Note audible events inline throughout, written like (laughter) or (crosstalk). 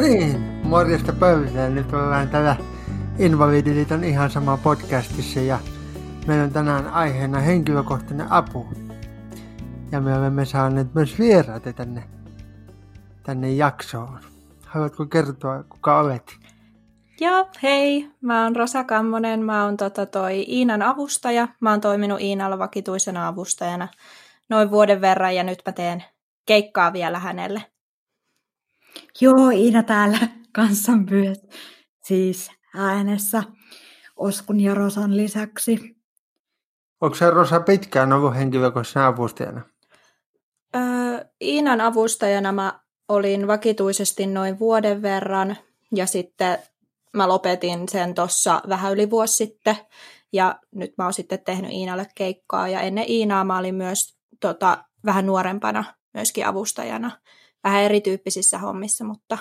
Niin, morjesta pöydälle. Nyt ollaan täällä Invalidiliiton ihan sama podcastissa ja meillä on tänään aiheena henkilökohtainen apu. Ja me olemme saaneet myös vieraita tänne, tänne jaksoon. Haluatko kertoa, kuka olet? Joo, hei. Mä oon Rosa Kammonen. Mä oon tota toi Iinan avustaja. Mä oon toiminut Iinalla vakituisena avustajana noin vuoden verran ja nyt mä teen keikkaa vielä hänelle. Joo, Iina täällä (laughs) kanssa myös. Siis äänessä Oskun ja Rosan lisäksi. Onko se Rosa pitkään ollut henkilökohtaisena avustajana? Öö, Iinan avustajana mä olin vakituisesti noin vuoden verran ja sitten mä lopetin sen tuossa vähän yli vuosi sitten ja nyt mä oon sitten tehnyt Iinalle keikkaa ja ennen Iinaa mä olin myös tota, vähän nuorempana myöskin avustajana vähän erityyppisissä hommissa, mutta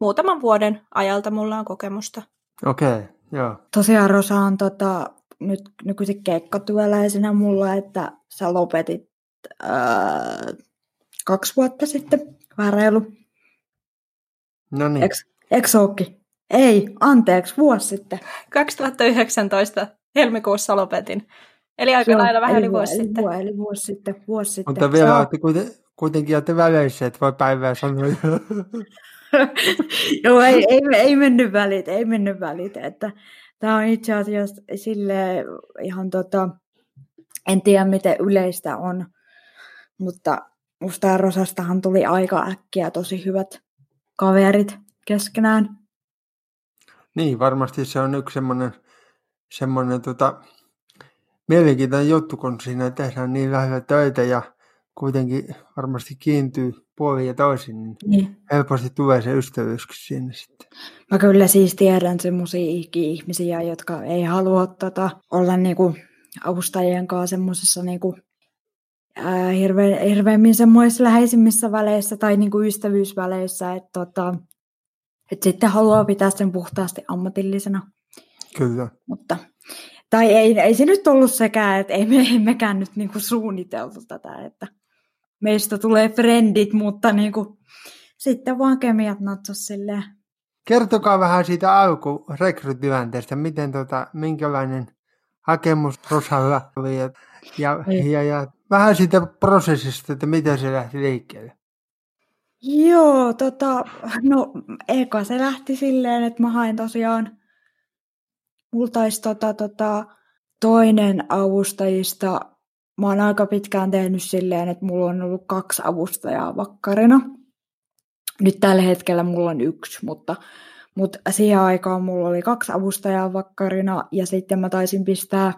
muutaman vuoden ajalta mulla on kokemusta. Okei, okay, joo. Tosiaan Rosa on tota, nyt nykyisin keikkatyöläisenä mulla, että sä lopetit ää, kaksi vuotta sitten, vähän reilu. No niin. Eikö Ei, anteeksi, vuosi sitten. 2019 helmikuussa lopetin. Eli aika Joo, lailla vähän yli vuosi, vuosi sitten. Eli vuosi sitten, vuosi sitten. Mutta vielä olette kuitenkin olette väleissä, että voi päivää sanoa. (laughs) Joo, ei, ei, ei, mennyt välit, ei mennyt välit. Että tämä on itse asiassa sille ihan tota, en tiedä miten yleistä on, mutta musta ja Rosastahan tuli aika äkkiä tosi hyvät kaverit keskenään. Niin, varmasti se on yksi semmoinen, semmoinen tota, mielenkiintoinen juttu, kun siinä tehdään niin lähellä töitä ja kuitenkin varmasti kiintyy puolin ja toisin, niin, niin. helposti tulee se ystävyyskin sinne sitten. Mä kyllä siis tiedän semmoisia ihmisiä, jotka ei halua tota, olla niinku avustajien kanssa semmoisessa niinku, hirve, hirveämmin semmoisissa läheisimmissä väleissä tai niinku ystävyysväleissä, että tota, et sitten haluaa pitää sen puhtaasti ammatillisena. Kyllä. Mutta tai ei, ei se nyt ollut sekään, että ei me, emmekään nyt niinku suunniteltu tätä, että meistä tulee frendit, mutta niinku, sitten vaan kemiat natsas silleen. Kertokaa vähän siitä alkurekrytilanteesta, miten tota, minkälainen hakemus Rosalla oli ja, ja, niin. ja, ja vähän siitä prosessista, että miten se lähti liikkeelle. Joo, tota, no eka se lähti silleen, että mä hain tosiaan Mulla taisi tota, tota, toinen avustajista, mä oon aika pitkään tehnyt silleen, että mulla on ollut kaksi avustajaa vakkarina. Nyt tällä hetkellä mulla on yksi, mutta, mutta siihen aikaan mulla oli kaksi avustajaa vakkarina ja sitten mä taisin pistää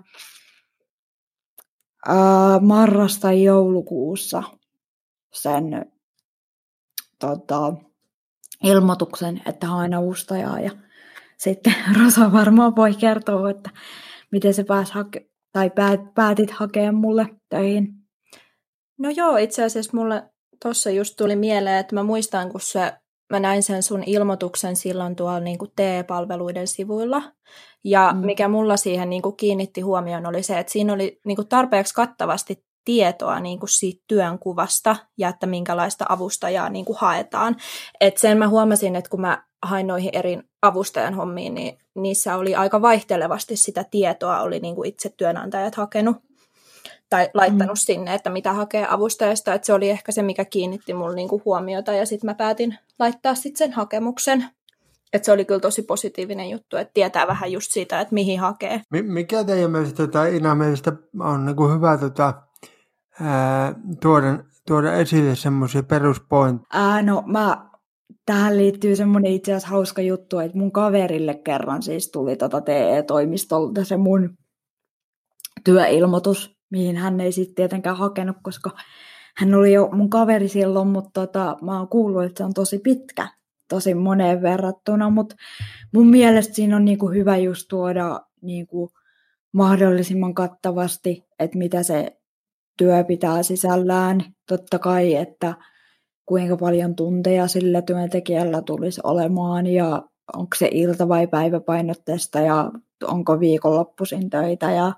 ää, marrasta joulukuussa sen tota, ilmoituksen, että haen avustajaa ja sitten (laughs) Rosa varmaan voi kertoa, että miten se pääsi hake- tai päät- päätit hakea mulle töihin. No joo, itse asiassa mulle tuossa just tuli mieleen, että mä muistan, kun se, mä näin sen sun ilmoituksen silloin tuolla niin kuin TE-palveluiden sivuilla. Ja mm. mikä mulla siihen niin kuin kiinnitti huomioon oli se, että siinä oli niin kuin tarpeeksi kattavasti tietoa niin kuin siitä työnkuvasta ja että minkälaista avustajaa niin kuin haetaan. Et sen mä huomasin, että kun mä hain noihin eri avustajan hommiin, niin niissä oli aika vaihtelevasti sitä tietoa, oli niin kuin itse työnantajat hakenut tai laittanut mm. sinne, että mitä hakee avustajasta, että se oli ehkä se, mikä kiinnitti mulle niin kuin huomiota, ja sitten mä päätin laittaa sitten sen hakemuksen. Että se oli kyllä tosi positiivinen juttu, että tietää vähän just siitä, että mihin hakee. Mikä teidän mielestä, tota, Ina, mielestä on niin kuin hyvä tota, ää, tuoda, tuoda esille semmoisia peruspointteja? no mä tähän liittyy semmoinen itse asiassa hauska juttu, että mun kaverille kerran siis tuli tota TE-toimistolta se mun työilmoitus, mihin hän ei sitten tietenkään hakenut, koska hän oli jo mun kaveri silloin, mutta tota, mä oon kuullut, että se on tosi pitkä, tosi moneen verrattuna, mutta mun mielestä siinä on niinku hyvä just tuoda niinku mahdollisimman kattavasti, että mitä se työ pitää sisällään. Totta kai, että kuinka paljon tunteja sillä työntekijällä tulisi olemaan ja onko se ilta- vai päiväpainotteista ja onko viikonloppuisin töitä ja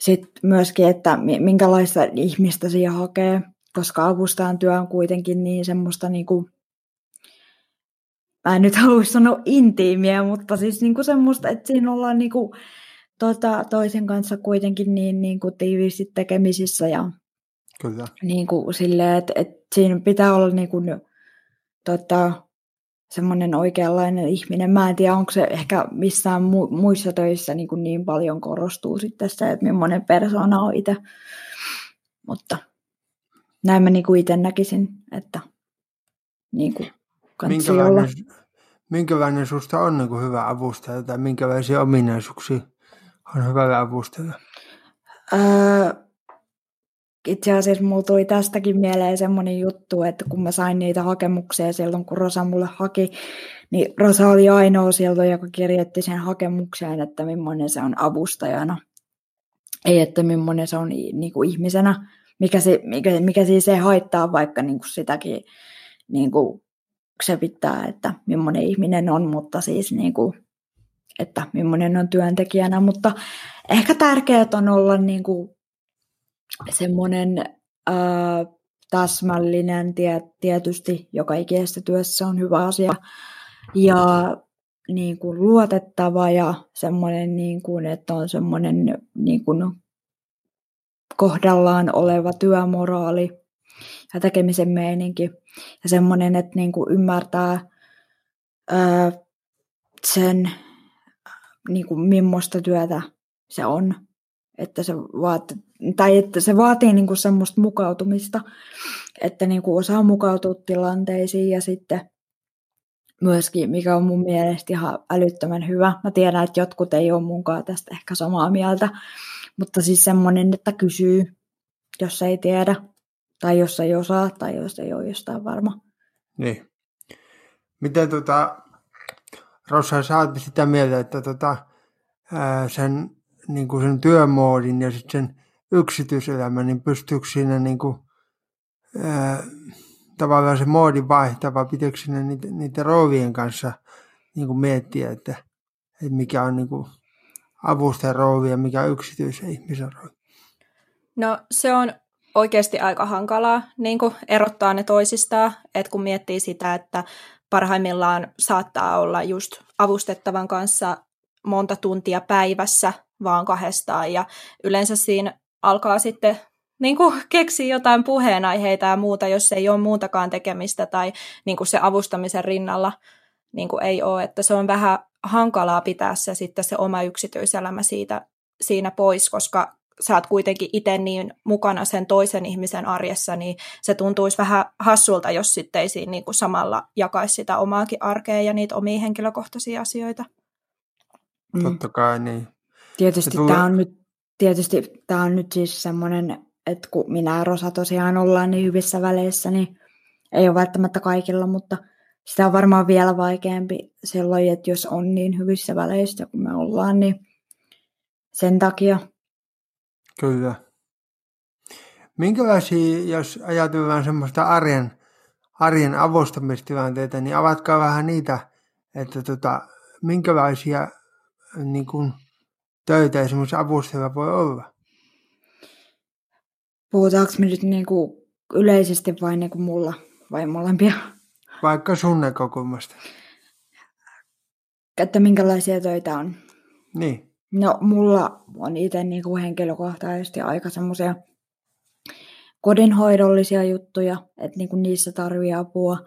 sitten myöskin, että minkälaista ihmistä siihen hakee, koska avustajan työ on kuitenkin niin semmoista niinku, mä en nyt halua sanoa intiimiä, mutta siis niin kuin semmoista, että siinä ollaan niin kuin, tota, toisen kanssa kuitenkin niin, niin kuin tiiviisti tekemisissä ja Kyllä. Niin kuin silleen, että, että siinä pitää olla niin kuin, tota, semmoinen oikeanlainen ihminen. Mä en tiedä, onko se ehkä missään mu- muissa töissä niin, kuin niin paljon korostuu sitten se, että millainen persona on itse. Mutta näin mä niin kuin itse näkisin, että niin kuin minkälainen, minkälainen susta on niin kuin hyvä avustaja tai minkälaisia ominaisuuksia on hyvällä avustajalla? Öö, itse asiassa mulla tuli tästäkin mieleen semmoinen juttu, että kun mä sain niitä hakemuksia silloin, kun Rosa mulle haki, niin Rosa oli ainoa silloin, joka kirjoitti sen hakemukseen, että millainen se on avustajana. Ei, että millainen se on niin kuin ihmisenä, mikä, se, mikä, mikä siis ei haittaa, vaikka niin kuin sitäkin niin kuin se pitää, että millainen ihminen on, mutta siis niin kuin, että millainen on työntekijänä. Mutta ehkä tärkeää on olla niin kuin semmoinen ää, täsmällinen tie, tietysti joka ikisessä työssä on hyvä asia ja niin kuin luotettava ja semmoinen, niin kuin, että on semmoinen niin kuin kohdallaan oleva työmoraali ja tekemisen meininki ja semmoinen, että niin kuin ymmärtää ää, sen, niin kuin millaista työtä se on että se, vaat, tai että se vaatii niin kuin semmoista mukautumista, että niin kuin osaa mukautua tilanteisiin ja sitten myöskin, mikä on mun mielestä ihan älyttömän hyvä. Mä tiedän, että jotkut ei ole munkaan tästä ehkä samaa mieltä, mutta siis semmoinen, että kysyy, jos ei tiedä, tai jos ei osaa, tai jos ei ole jostain varma. Niin. Miten tota, Rossa, sä oot sitä mieltä, että tota, sen niin kuin sen työmoodin ja sitten sen yksityiselämän, niin pystyykö siinä niin kuin, ää, tavallaan se moodi vaihtava, pitääkö siinä niiden, niiden roovien kanssa niin kuin miettiä, että, että mikä on niin kuin avustajan ja mikä on yksityisen ihmisen roovi? No se on oikeasti aika hankalaa niin kuin erottaa ne toisistaan, että kun miettii sitä, että parhaimmillaan saattaa olla just avustettavan kanssa monta tuntia päivässä vaan kahdestaan. Ja yleensä siinä alkaa sitten niin kuin keksiä jotain puheenaiheita ja muuta, jos ei ole muutakaan tekemistä tai niin kuin se avustamisen rinnalla niin kuin ei ole, että se on vähän hankalaa pitää se sitten se oma yksityiselämä siitä, siinä pois, koska sä oot kuitenkin itse niin mukana sen toisen ihmisen arjessa, niin se tuntuisi vähän hassulta, jos sitten ei siinä niin kuin samalla jakaisi sitä omaakin arkea ja niitä omia henkilökohtaisia asioita. Totta kai, niin. Tietysti tulee... tämä on nyt, tietysti tämä on nyt siis semmoinen, että kun minä ja Rosa tosiaan ollaan niin hyvissä väleissä, niin ei ole välttämättä kaikilla, mutta sitä on varmaan vielä vaikeampi silloin, että jos on niin hyvissä väleissä kuin me ollaan, niin sen takia. Kyllä. Minkälaisia, jos ajatellaan semmoista arjen, arjen avustamistilanteita, niin avatkaa vähän niitä, että tota, minkälaisia niin kuin, töitä esimerkiksi avustajalla voi olla? Puhutaanko me nyt niin kuin yleisesti vai niin kuin mulla vai molempia? Vaikka sun näkökulmasta. Että minkälaisia töitä on? Niin. No mulla on itse niin kuin henkilökohtaisesti aika semmoisia kodinhoidollisia juttuja, että niin kuin niissä tarvii apua.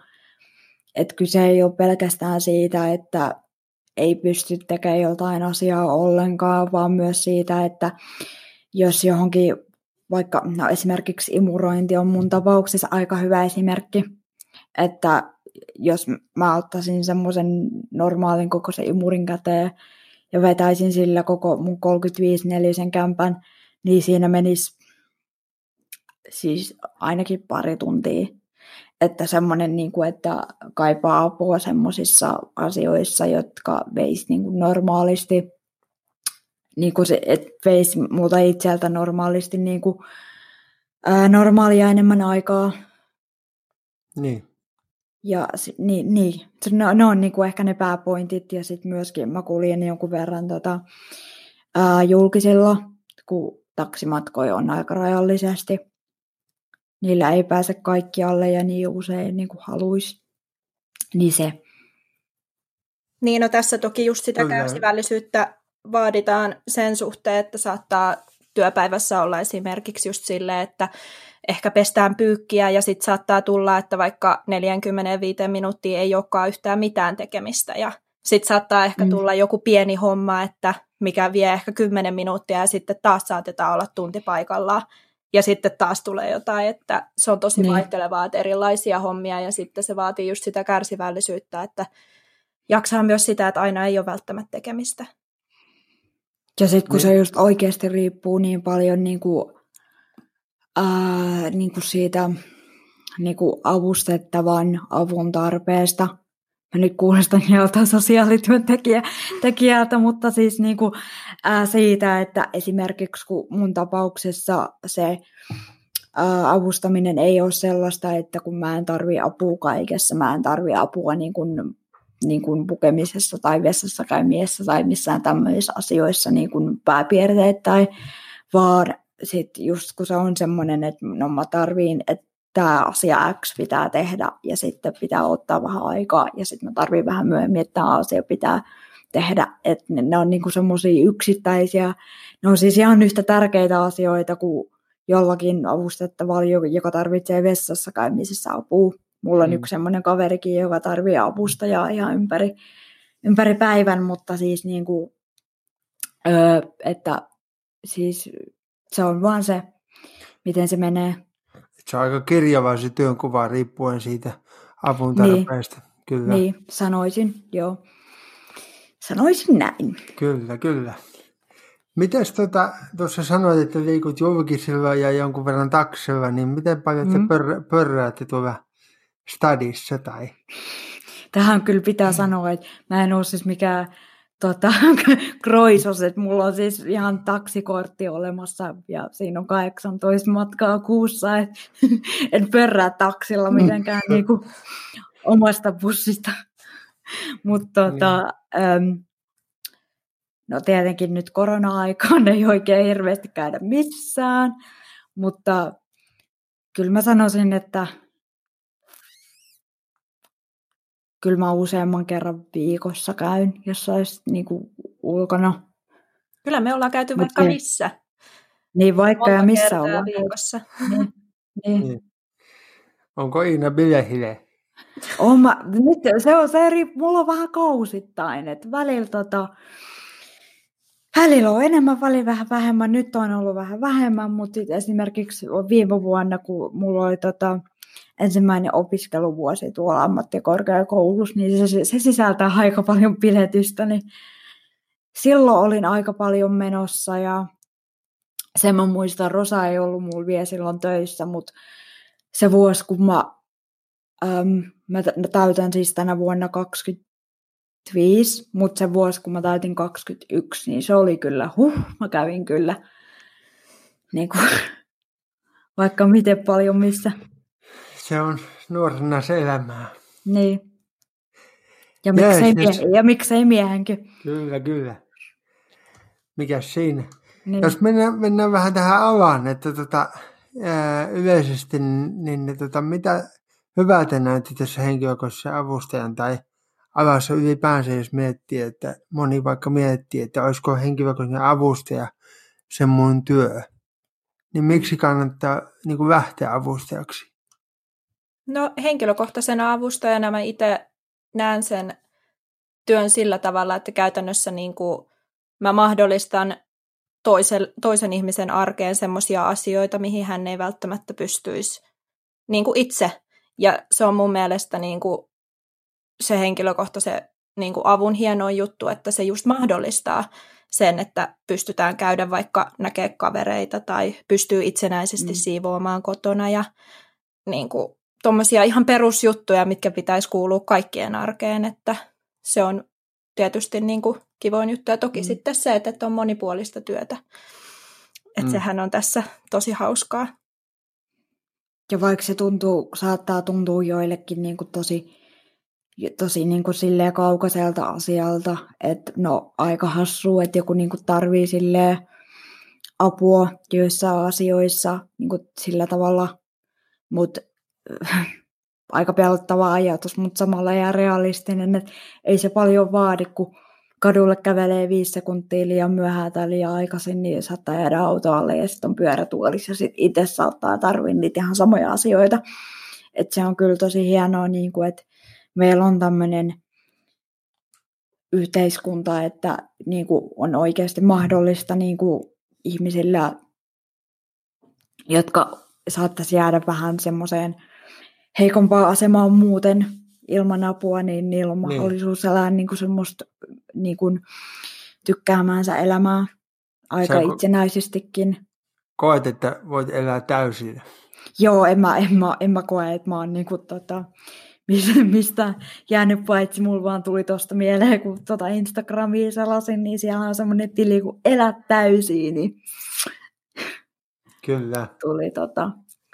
Että kyse ei ole pelkästään siitä, että ei pysty tekemään jotain asiaa ollenkaan, vaan myös siitä, että jos johonkin, vaikka no esimerkiksi imurointi on mun tapauksessa aika hyvä esimerkki, että jos mä ottaisin semmoisen normaalin kokoisen imurin käteen ja vetäisin sillä koko mun 35 nelisen kämpän, niin siinä menisi siis ainakin pari tuntia että semmoinen, niin kuin, että kaipaa apua semmoisissa asioissa, jotka veisi niin kuin normaalisti, niin kuin se, että veisi muuta itseltä normaalisti niin kuin, ää, normaalia enemmän aikaa. Niin. Ja niin, niin. Ne, ne on niin kuin ehkä ne pääpointit ja sitten myöskin mä kuulin jonkun verran tota, ää, julkisilla, kun taksimatkoja on aika rajallisesti niillä ei pääse kaikkialle ja niin usein niin kuin haluaisi. Niin se. Niin, no tässä toki just sitä Kyllä. kärsivällisyyttä vaaditaan sen suhteen, että saattaa työpäivässä olla esimerkiksi just silleen, että ehkä pestään pyykkiä ja sitten saattaa tulla, että vaikka 45 minuuttia ei olekaan yhtään mitään tekemistä ja sitten saattaa ehkä mm. tulla joku pieni homma, että mikä vie ehkä 10 minuuttia ja sitten taas saatetaan olla tunti paikallaan. Ja sitten taas tulee jotain, että se on tosi niin. vaihtelevaa, että erilaisia hommia ja sitten se vaatii just sitä kärsivällisyyttä, että jaksaa myös sitä, että aina ei ole välttämättä tekemistä. Ja sitten kun niin. se just oikeasti riippuu niin paljon niin kuin, ää, niin kuin siitä niin kuin avustettavan avun tarpeesta, mä nyt kuulostan joltain sosiaalityöntekijältä, mutta siis niin kuin, ää, siitä, että esimerkiksi kun mun tapauksessa se ää, avustaminen ei ole sellaista, että kun mä en tarvi apua kaikessa, mä en tarvi apua niin kuin, niin kuin pukemisessa tai vessassa käymiessä tai missään tämmöisissä asioissa niin kuin pääpiirteet tai vaan sitten just kun se on semmoinen, että no mä tarviin, että tämä asia X pitää tehdä ja sitten pitää ottaa vähän aikaa ja sitten mä tarviin vähän myöhemmin, että tämä asia pitää tehdä. Että ne, ne on niinku semmoisia yksittäisiä, ne on siis ihan yhtä tärkeitä asioita kuin jollakin avustettavalla, joka tarvitsee vessassa käymisessä apua. Mulla on mm. yksi semmoinen kaverikin, joka tarvitsee avustajaa ihan ympäri, ympäri päivän, mutta siis niin kuin, öö, että siis se on vaan se, miten se menee. Se on aika kirjava se työnkuva riippuen siitä avun niin. tarpeesta. Niin, kyllä. Niin, sanoisin, joo. Sanoisin näin. Kyllä, kyllä. Mites tuota, tuossa sanoit, että liikut julkisilla ja jonkun verran taksilla, niin miten paljon mm. te pör, pörräätte tuolla stadissa tai? Tähän kyllä pitää sanoa, että mä en ole siis mikään tota, (laughs) kroisos, että mulla on siis ihan taksikortti olemassa ja siinä on 18 matkaa kuussa, että (laughs) en pörrää taksilla mitenkään mm. (laughs) niinku omasta bussista. Mutta tota, niin. no tietenkin nyt korona-aikaan ei oikein hirveästi käydä missään, mutta kyllä mä sanoisin, että kyllä mä useamman kerran viikossa käyn, jos olisi niin kuin ulkona. Kyllä me ollaan käyty Mut vaikka niin, missä. Niin, vaikka Monta ja missä ollaan. viikossa. Niin, niin. niin. Onko Iina bilehile? On mä, nyt se on se eri, mulla on vähän kausittain, että välillä tota, Välillä on enemmän, välillä vähän vähemmän. Nyt on ollut vähän vähemmän, mutta esimerkiksi viime vuonna, kun mulla oli tota, ensimmäinen opiskeluvuosi tuolla ammattikorkeakoulussa, niin se, se sisältää aika paljon piletystä, niin silloin olin aika paljon menossa ja sen mä muistan, Rosa ei ollut mulla vielä silloin töissä, mutta se vuosi, kun mä, äm, mä täytän siis tänä vuonna 25, mutta se vuosi, kun mä täytin 21, niin se oli kyllä, huh, mä kävin kyllä niin kuin, (laughs) vaikka miten paljon missä se on nuorena se elämää. Niin. Ja miksei, mie- ja miksei miehenkin. Kyllä, kyllä. Mikäs siinä? Niin. Jos mennään, mennään vähän tähän alaan, että tota, ää, yleisesti, niin, niin tota, mitä hyvää te näette tässä henkilökohtaisen avustajan tai alassa ylipäänsä, jos miettii, että moni vaikka miettii, että olisiko henkilökohtainen avustaja sen mun työ, niin miksi kannattaa niin kuin lähteä avustajaksi? No henkilökohtaisena avustajana mä itse näen sen työn sillä tavalla, että käytännössä niin kuin mä mahdollistan toisen, toisen ihmisen arkeen semmoisia asioita, mihin hän ei välttämättä pystyisi niin kuin itse. Ja se on mun mielestä niin kuin se henkilökohtaisen niin kuin avun hieno juttu, että se just mahdollistaa sen, että pystytään käydä vaikka näkee kavereita tai pystyy itsenäisesti mm. siivoamaan kotona ja niin kuin tuommoisia ihan perusjuttuja, mitkä pitäisi kuulua kaikkien arkeen, että se on tietysti niin kuin kivoin juttu. Ja toki mm. sitten se, että on monipuolista työtä. Että mm. sehän on tässä tosi hauskaa. Ja vaikka se tuntuu, saattaa tuntua joillekin niin kuin tosi, tosi niin kuin silleen kaukaiselta asialta, että no aika hassu, että joku niin kuin tarvii silleen apua joissa asioissa niin kuin sillä tavalla, mutta (laughs) aika pelottava ajatus, mutta samalla ihan realistinen, että ei se paljon vaadi, kun kadulle kävelee viisi sekuntia liian myöhään tai liian aikaisin, niin saattaa jäädä autoalle ja sitten on pyörätuolissa ja sitten itse saattaa tarvitse niitä ihan samoja asioita. Että se on kyllä tosi hienoa, niin kuin, että meillä on tämmöinen yhteiskunta, että niin kuin on oikeasti mahdollista niin kuin ihmisillä, jotka saattaisi jäädä vähän semmoiseen heikompaan asemaan muuten ilman apua, niin niillä on niin. mahdollisuus niin. elää niin kuin semmoista niin kuin tykkäämäänsä elämää aika Sä itsenäisestikin. Koet, että voit elää täysin? Joo, en mä, en mä, en mä koe, että mä oon niin kuin, tota, mistä jäänyt paitsi mulla vaan tuli tuosta mieleen, kun tota Instagramia selasin, niin siellä on semmoinen tili kuin Elä täysin, niin Kyllä. tuli tota,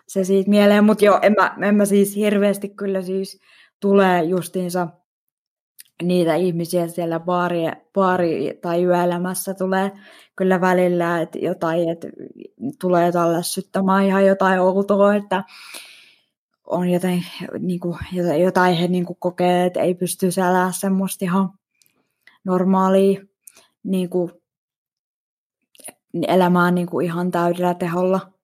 se siitä mieleen, mutta joo, en mä, en mä siis hirveästi kyllä siis tulee justiinsa niitä ihmisiä siellä baari, baari tai yöelämässä tulee kyllä välillä että jotain, että tulee tällaissyttämään ihan jotain outoa, että on jotain, niin kuin, jotain he niin kuin kokee, että ei pysty elää semmoista ihan normaalia niin kuin, elämää niin kuin ihan täydellä teholla.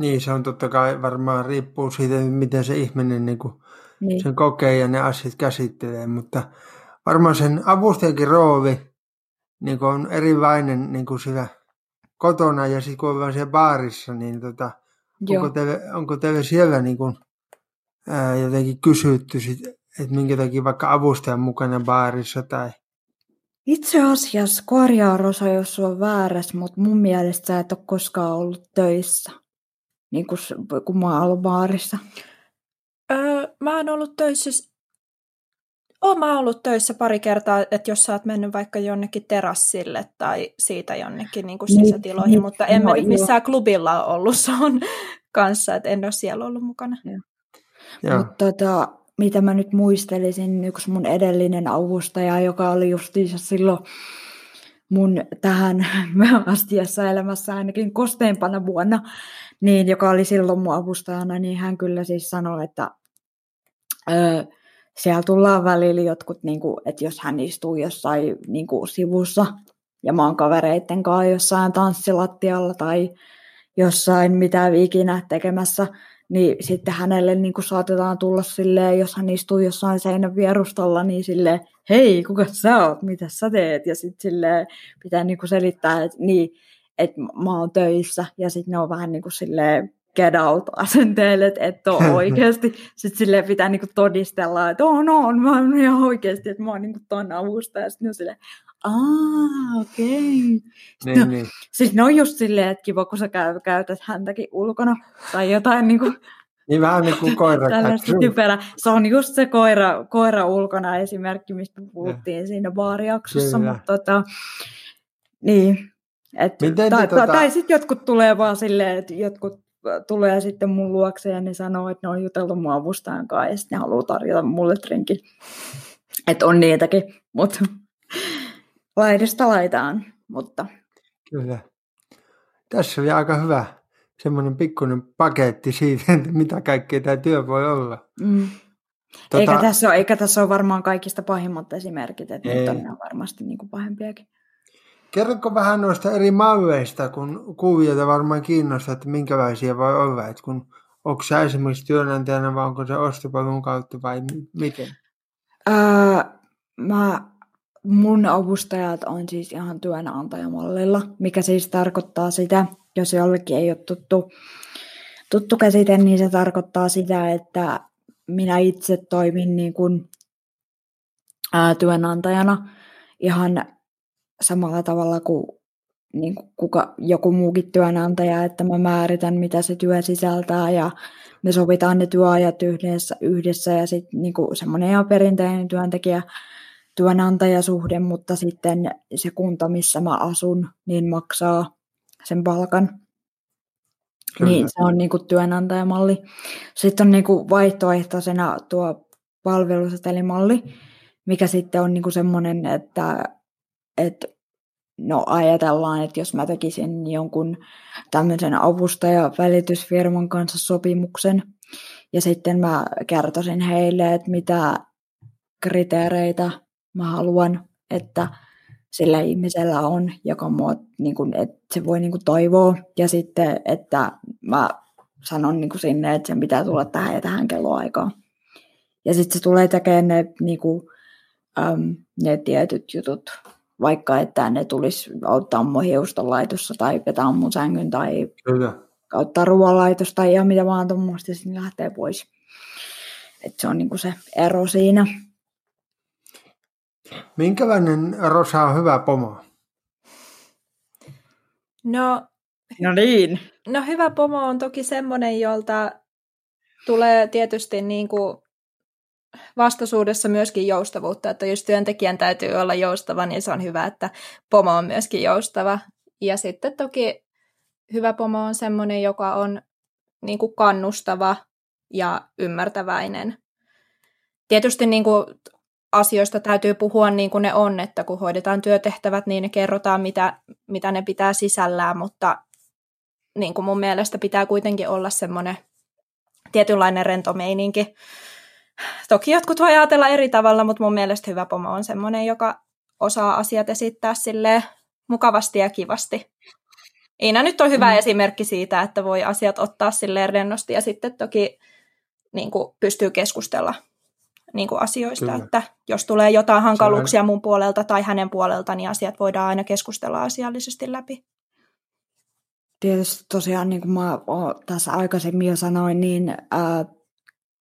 Niin, se on totta kai varmaan riippuu siitä, miten se ihminen niin kuin niin. sen kokee ja ne asiat käsittelee, mutta varmaan sen avustajankin rooli niin kuin on erilainen niin kuin siellä kotona ja sitten kun ollaan siellä baarissa, niin tota, onko, teille, onko teille siellä niin kuin, ää, jotenkin kysytty, sit, että minkä takia vaikka avustajan mukana baarissa tai? Itse asiassa korjaa Rosa, jos on väärässä, mutta mun mielestä sä et ole koskaan ollut töissä, niin kun, kun mä oon ollut baarissa. Öö, mä oon ollut töissä, oon mä ollut töissä pari kertaa, että jos sä oot mennyt vaikka jonnekin terassille tai siitä jonnekin niin kuin niin, sisätiloihin, niin, mutta en no, mä nyt missään klubilla ollut on kanssa, että en ole siellä ollut mukana. Mutta tota, mitä mä nyt muistelisin, yksi mun edellinen avustaja, joka oli justiinsa silloin mun tähän (laughs) astiassa elämässä ainakin kosteimpana vuonna, niin joka oli silloin mun avustajana, niin hän kyllä siis sanoi, että öö, siellä tullaan välillä jotkut, niin kuin, että jos hän istuu jossain niin kuin sivussa ja mä oon kavereitten kanssa jossain tanssilattialla tai jossain mitä ikinä tekemässä, niin sitten hänelle niin kuin saatetaan tulla silleen, jos hän istuu jossain seinän vierustalla, niin silleen, hei, kuka sä oot, mitä sä teet? Ja sitten silleen pitää niin kuin selittää, että niin, että mä oon töissä, ja sitten ne on vähän niin kuin silleen get out asenteelle, että et ole (laughs) oikeasti. Sitten silleen pitää niinku todistella, että on, on, mä oon ihan oikeasti, että mä oon niinku ton avustaja. Sitten on silleen, aa, okei. Okay. Niin, no, niin. Siis ne on just silleen, että kiva, kun sä käy, käytät häntäkin ulkona tai jotain niinku, (laughs) niin vähän niin kuin koira. (laughs) typerä. Se on just se koira, koira ulkona esimerkki, mistä puhuttiin ja. siinä baariaksossa, Kyllä. mutta tota, niin. Et, Miten tai, tota... tai sitten jotkut tulee vaan silleen, että jotkut tulee sitten mun luokse ja ne sanoo, että ne on jutellut mun avustajan kanssa ja sitten ne haluaa tarjota mulle drinkin. Että on niitäkin, mutta (laughs) laidasta laitaan, mutta... Kyllä. Tässä oli aika hyvä semmoinen pikkuinen paketti siitä, (laughs) että mitä kaikkea tämä työ voi olla. Mm. Tota... Eikä, tässä ole, eikä tässä ole varmaan kaikista pahimmat esimerkit, että Ei. nyt on varmasti niin kuin pahempiakin. Kerrotko vähän noista eri malleista, kun kuviota varmaan kiinnostaa, että minkälaisia voi olla, että kun onko se esimerkiksi työnantajana vai onko se ostopalvelun kautta vai miten? Öö, mä, mun avustajat on siis ihan työnantajamallilla, mikä siis tarkoittaa sitä, jos jollekin ei ole tuttu, tuttu käsite, niin se tarkoittaa sitä, että minä itse toimin niin kuin, ää, työnantajana ihan samalla tavalla kuin, niin kuin kuka, joku muukin työnantaja, että mä määritän, mitä se työ sisältää ja me sovitaan ne työajat yhdessä, yhdessä ja sitten niin semmoinen ihan perinteinen työntekijä työnantajasuhde, mutta sitten se kunta, missä mä asun, niin maksaa sen palkan. Kyllä. Niin se on niin kuin työnantajamalli. Sitten on niin kuin vaihtoehtoisena tuo palvelusetelimalli, mikä sitten on niin kuin semmoinen, että, että no ajatellaan, että jos mä tekisin jonkun tämmöisen avustaja-välitysfirman kanssa sopimuksen, Ja sitten mä kertoisin heille, että mitä kriteereitä mä haluan, että sillä ihmisellä on, joka mua, niin kuin, että se voi niin kuin toivoa. Ja sitten, että mä sanon niin kuin sinne, että sen pitää tulla tähän ja tähän kelloaikaan. Ja sitten se tulee tekemään ne, niin kuin, äm, ne tietyt jutut, vaikka että ne tulisi auttaa mun hiustonlaitossa tai vetää mun sängyn tai Kyllä. ottaa ruoanlaitosta tai ihan mitä vaan tuommoista, sitten lähtee pois. Et se on niinku se ero siinä. Minkälainen Rosa on hyvä pomo? No, No niin. no hyvä pomo on toki semmoinen, jolta tulee tietysti niin kuin vastaisuudessa myöskin joustavuutta, että jos työntekijän täytyy olla joustava, niin se on hyvä, että pomo on myöskin joustava. Ja sitten toki hyvä pomo on semmoinen, joka on niin kuin kannustava ja ymmärtäväinen. Tietysti niin kuin asioista täytyy puhua niin kuin ne on, että kun hoidetaan työtehtävät, niin ne kerrotaan, mitä, mitä ne pitää sisällään, mutta niin kuin mun mielestä pitää kuitenkin olla semmoinen tietynlainen rento meininki. Toki jotkut voi ajatella eri tavalla, mutta mun mielestä hyvä pomo on semmoinen, joka osaa asiat esittää sille mukavasti ja kivasti. Iina nyt on hyvä mm. esimerkki siitä, että voi asiat ottaa silleen rennosti ja sitten toki niin kuin pystyy keskustella niin kuin asioista, Kyllä. että jos tulee jotain hankaluuksia mun puolelta tai hänen puolelta, niin asiat voidaan aina keskustella asiallisesti läpi. Tietysti tosiaan, niin kuin mä tässä aikaisemmin jo sanoin, niin ää,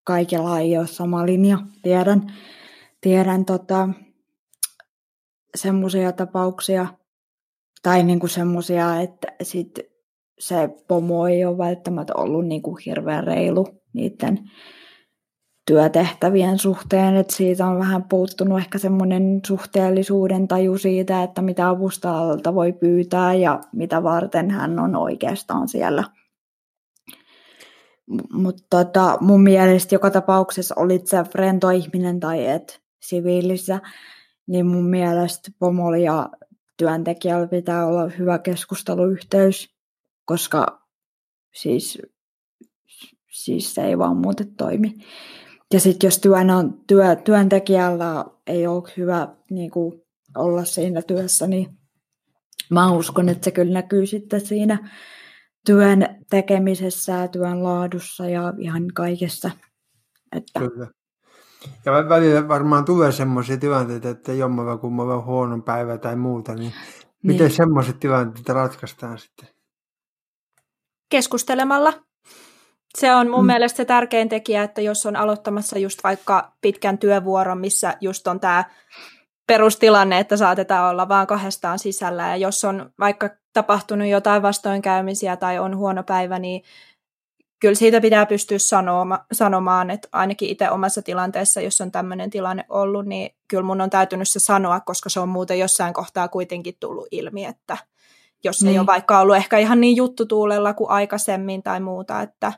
kaikilla ei ole sama linja. Tiedän, tiedän tota, semmoisia tapauksia, tai niin kuin semmoisia, että sit se pomo ei ole välttämättä ollut niin kuin hirveän reilu niiden työtehtävien suhteen, että siitä on vähän puuttunut ehkä semmoinen suhteellisuuden taju siitä, että mitä avustajalta voi pyytää ja mitä varten hän on oikeastaan siellä. Mutta tota, mun mielestä joka tapauksessa olit se rento ihminen tai et siviilissä, niin mun mielestä pomolla ja työntekijällä pitää olla hyvä keskusteluyhteys, koska siis, siis se ei vaan muuten toimi. Ja sitten jos työn on, työ, työntekijällä ei ole hyvä niin kuin, olla siinä työssä, niin mä uskon, että se kyllä näkyy sitten siinä työn tekemisessä ja työn laadussa ja ihan kaikessa. Että... Kyllä. Ja välillä varmaan tulee semmoisia tilanteita, että jommalla kummalla on huono päivä tai muuta, niin, niin. miten semmoiset tilanteet ratkaistaan sitten? Keskustelemalla. Se on mun mm. mielestä se tärkein tekijä, että jos on aloittamassa just vaikka pitkän työvuoron, missä just on tämä perustilanne, että saatetaan olla vaan kahdestaan sisällä, ja jos on vaikka tapahtunut jotain vastoinkäymisiä tai on huono päivä, niin kyllä siitä pitää pystyä sanoma, sanomaan, että ainakin itse omassa tilanteessa, jos on tämmöinen tilanne ollut, niin kyllä mun on täytynyt se sanoa, koska se on muuten jossain kohtaa kuitenkin tullut ilmi, että jos niin. ei ole vaikka ollut ehkä ihan niin juttutuulella kuin aikaisemmin tai muuta, että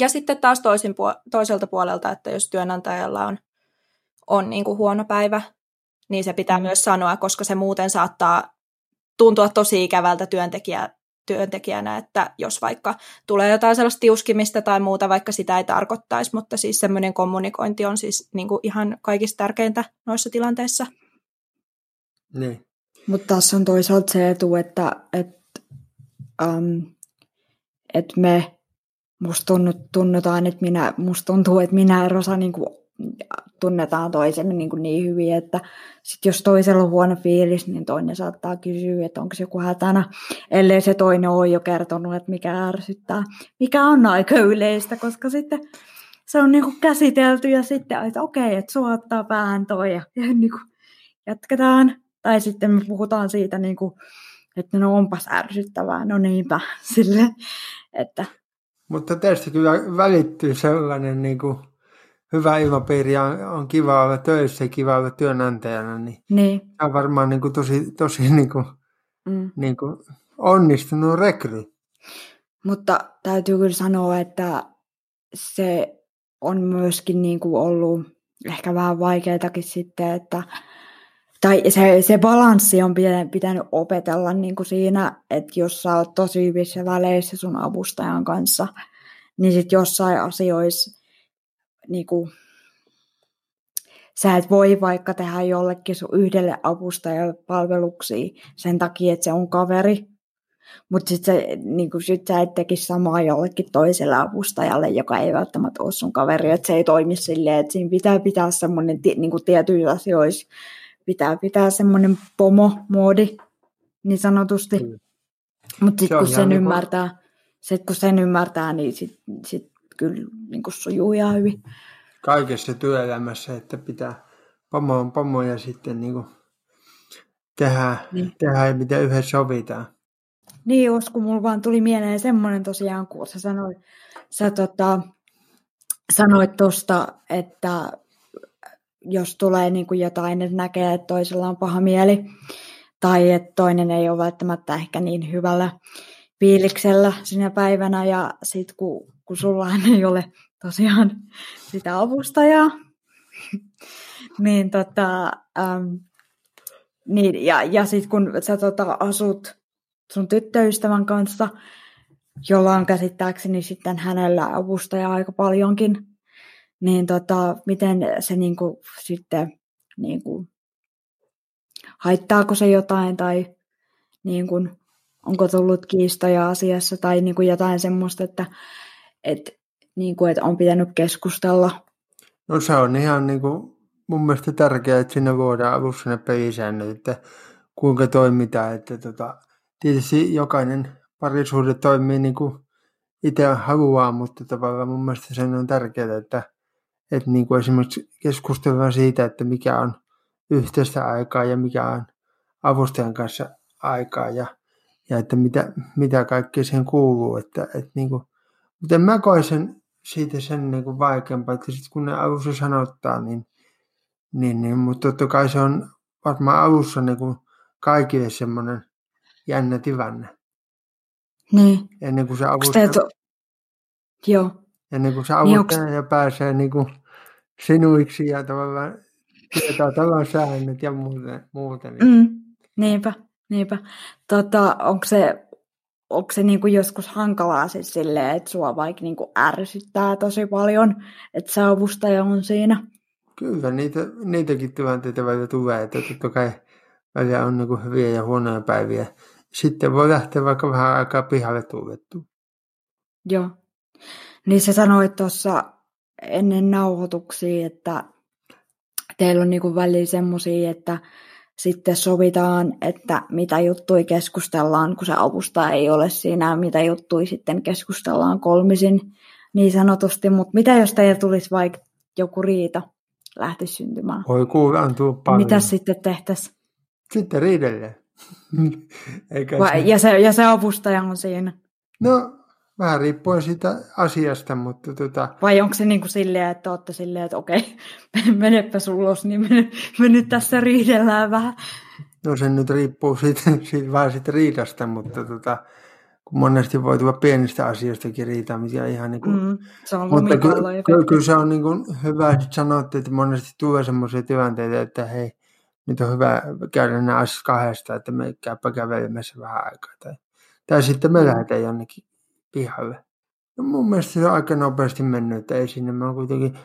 ja sitten taas toisin puol- toiselta puolelta, että jos työnantajalla on, on niin kuin huono päivä, niin se pitää mm. myös sanoa, koska se muuten saattaa tuntua tosi ikävältä työntekijä, työntekijänä, että jos vaikka tulee jotain sellaista tiuskimista tai muuta, vaikka sitä ei tarkoittaisi, mutta siis semmoinen kommunikointi on siis niin kuin ihan kaikista tärkeintä noissa tilanteissa. Niin. Mutta tässä on toisaalta se etu, että, että, um, että me musta tunnutaan, että minä, musta tuntuu, että minä ja Rosa niin kuin, tunnetaan toisemme niin, kuin niin hyvin, että sit jos toisella on huono fiilis, niin toinen saattaa kysyä, että onko se joku hätänä, ellei se toinen ole jo kertonut, että mikä ärsyttää, mikä on aika yleistä, koska sitten se on niin kuin käsitelty ja sitten, että okei, että suottaa päähän toi ja, ja (laughs) niin kuin jatketaan. Tai sitten me puhutaan siitä, niin kuin, että no onpas ärsyttävää, no niinpä, (laughs) sille, että mutta tästä kyllä välittyy sellainen niin kuin hyvä ilmapiiri ja on kiva olla töissä ja kiva olla työnantajana. Niin, niin. Se on varmaan niin kuin tosi, tosi niin kuin, mm. niin kuin onnistunut rekry. Mutta täytyy kyllä sanoa, että se on myöskin niin kuin ollut ehkä vähän vaikeatakin sitten, että tai se, se balanssi on pitänyt opetella niin kuin siinä, että jos sä oot tosi hyvissä väleissä sun avustajan kanssa, niin sitten jossain asioissa niin kuin, sä et voi vaikka tehdä jollekin sun yhdelle avustajalle palveluksia sen takia, että se on kaveri, mutta sitten niin sit sä et tekisi samaa jollekin toiselle avustajalle, joka ei välttämättä ole sun kaveri, että se ei toimi silleen, että siinä pitää pitää semmoinen niin tietyissä asioissa, pitää pitää semmoinen pomo-moodi, niin sanotusti. Mm. Mutta sitten kun sen niin ymmärtää, sit, kun sen ymmärtää, niin sitten sit kyllä niin kuin sujuu ihan hyvin. Kaikessa työelämässä, että pitää pomo on pomo ja sitten niin kuin tehdä, niin. tehdä mitä yhdessä sovitaan. Niin, kun mulla vaan tuli mieleen semmoinen tosiaan, kun sä sanoit, sä tota, sanoit tuosta, että jos tulee niin kuin jotain, että näkee, että toisella on paha mieli, tai että toinen ei ole välttämättä ehkä niin hyvällä fiiliksellä sinä päivänä, ja sitten kun, kun sulla ei ole tosiaan sitä avustajaa, (laughs) niin tota, äm, niin, ja, ja sitten kun sä tota, asut sun tyttöystävän kanssa, jolla on käsittääkseni sitten hänellä avustaja aika paljonkin, niin tota, miten se niinku sitten niinku, haittaako se jotain tai niinku, onko tullut kiistoja asiassa tai niinku jotain semmoista, että et, niinku, et on pitänyt keskustella? No se on ihan niinku, mun mielestä tärkeää, että sinne voidaan avussa ne pelisäännöt, että kuinka toimitaan, että tota, tietysti jokainen parisuhde toimii niin kuin itse haluaa, mutta tavallaan mun mielestä sen on tärkeää, että, että niin kuin esimerkiksi keskustellaan siitä, että mikä on yhteistä aikaa ja mikä on avustajan kanssa aikaa ja, ja että mitä, mitä kaikkea siihen kuuluu. Että, että niin kuin, mutta mä koen sen siitä sen niin kuin vaikeampaa, että sit kun ne alussa sanottaa, niin, niin, niin, mutta totta kai se on varmaan alussa niin kuin kaikille semmoinen jännä tilanne. Niin. Ennen kuin se avustaja, to... Joo. Ennen kuin se avustaja niin onks... pääsee niin kuin sinuiksi ja tavallaan tietää talon säännöt ja muuten. muuten niin. Mm, niinpä, niinpä. Tota, onko se, onko se niinku joskus hankalaa siis silleen, että sua vaikka niinku ärsyttää tosi paljon, että se avustaja on siinä? Kyllä, niitä, niitäkin tilanteita välillä tulee, että totta kai välillä on niin hyviä ja huonoja päiviä. Sitten voi lähteä vaikka vähän aikaa pihalle tuulettua. Joo. Niin sä sanoit tuossa ennen nauhoituksia, että teillä on niinku väliin semmoisia, että sitten sovitaan, että mitä juttui keskustellaan, kun se avustaja ei ole siinä, mitä juttui sitten keskustellaan kolmisin niin sanotusti. Mutta mitä jos teillä tulisi vaikka joku riita lähti syntymään? Voi kuulantua paljon. Mitä sitten tehtäisiin? Sitten riidellään. (laughs) Eikä Vai, se... ja, se, ja se avustaja on siinä? No, vähän riippuen siitä asiasta, mutta tota... Vai onko se niin kuin silleen, että olette silleen, että okei, (laughs) menepä ulos, niin me, me nyt tässä riidellään vähän. No se nyt riippuu siitä, (laughs) siitä vähän siitä riidasta, mutta tota, kun monesti voi tulla pienistä asioistakin riitaa, mikä ihan niin kuin... Mm, se on mutta kyllä, kyllä, kyllä, se on niin kuin hyvä, että sanotte, että monesti tulee sellaisia tilanteita, että hei, nyt on hyvä käydä nämä asiat kahdesta, että me käypä kävelemässä vähän aikaa. Tai, tai sitten me lähdetään jonnekin pihalle. No mun mielestä se on aika nopeasti mennyt, että ei sinne. Mä oon kuitenkin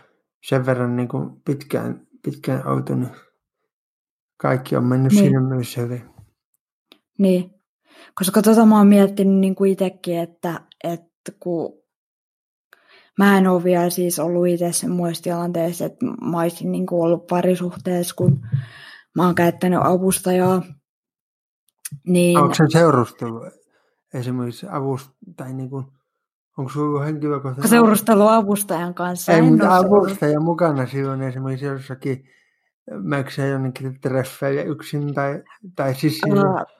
sen verran niin kuin pitkään, pitkään oltu, niin kaikki on mennyt niin. siinä myös hyvin. Niin, koska tota mä oon miettinyt niin kuin itsekin, että, että kun mä en ole vielä siis ollut itse semmoisessa tilanteessa, että mä olisin niin kuin ollut parisuhteessa, kun mä oon käyttänyt avustajaa. Niin... Onko se seurustelu esimerkiksi avust... tai niin kuin, onko sinulla henkilökohtainen... Seurustelu avustajan kanssa. Ei, mutta avustaja mukana silloin esimerkiksi jossakin mäksää jonnekin treffeille yksin tai, tai siis... Uh,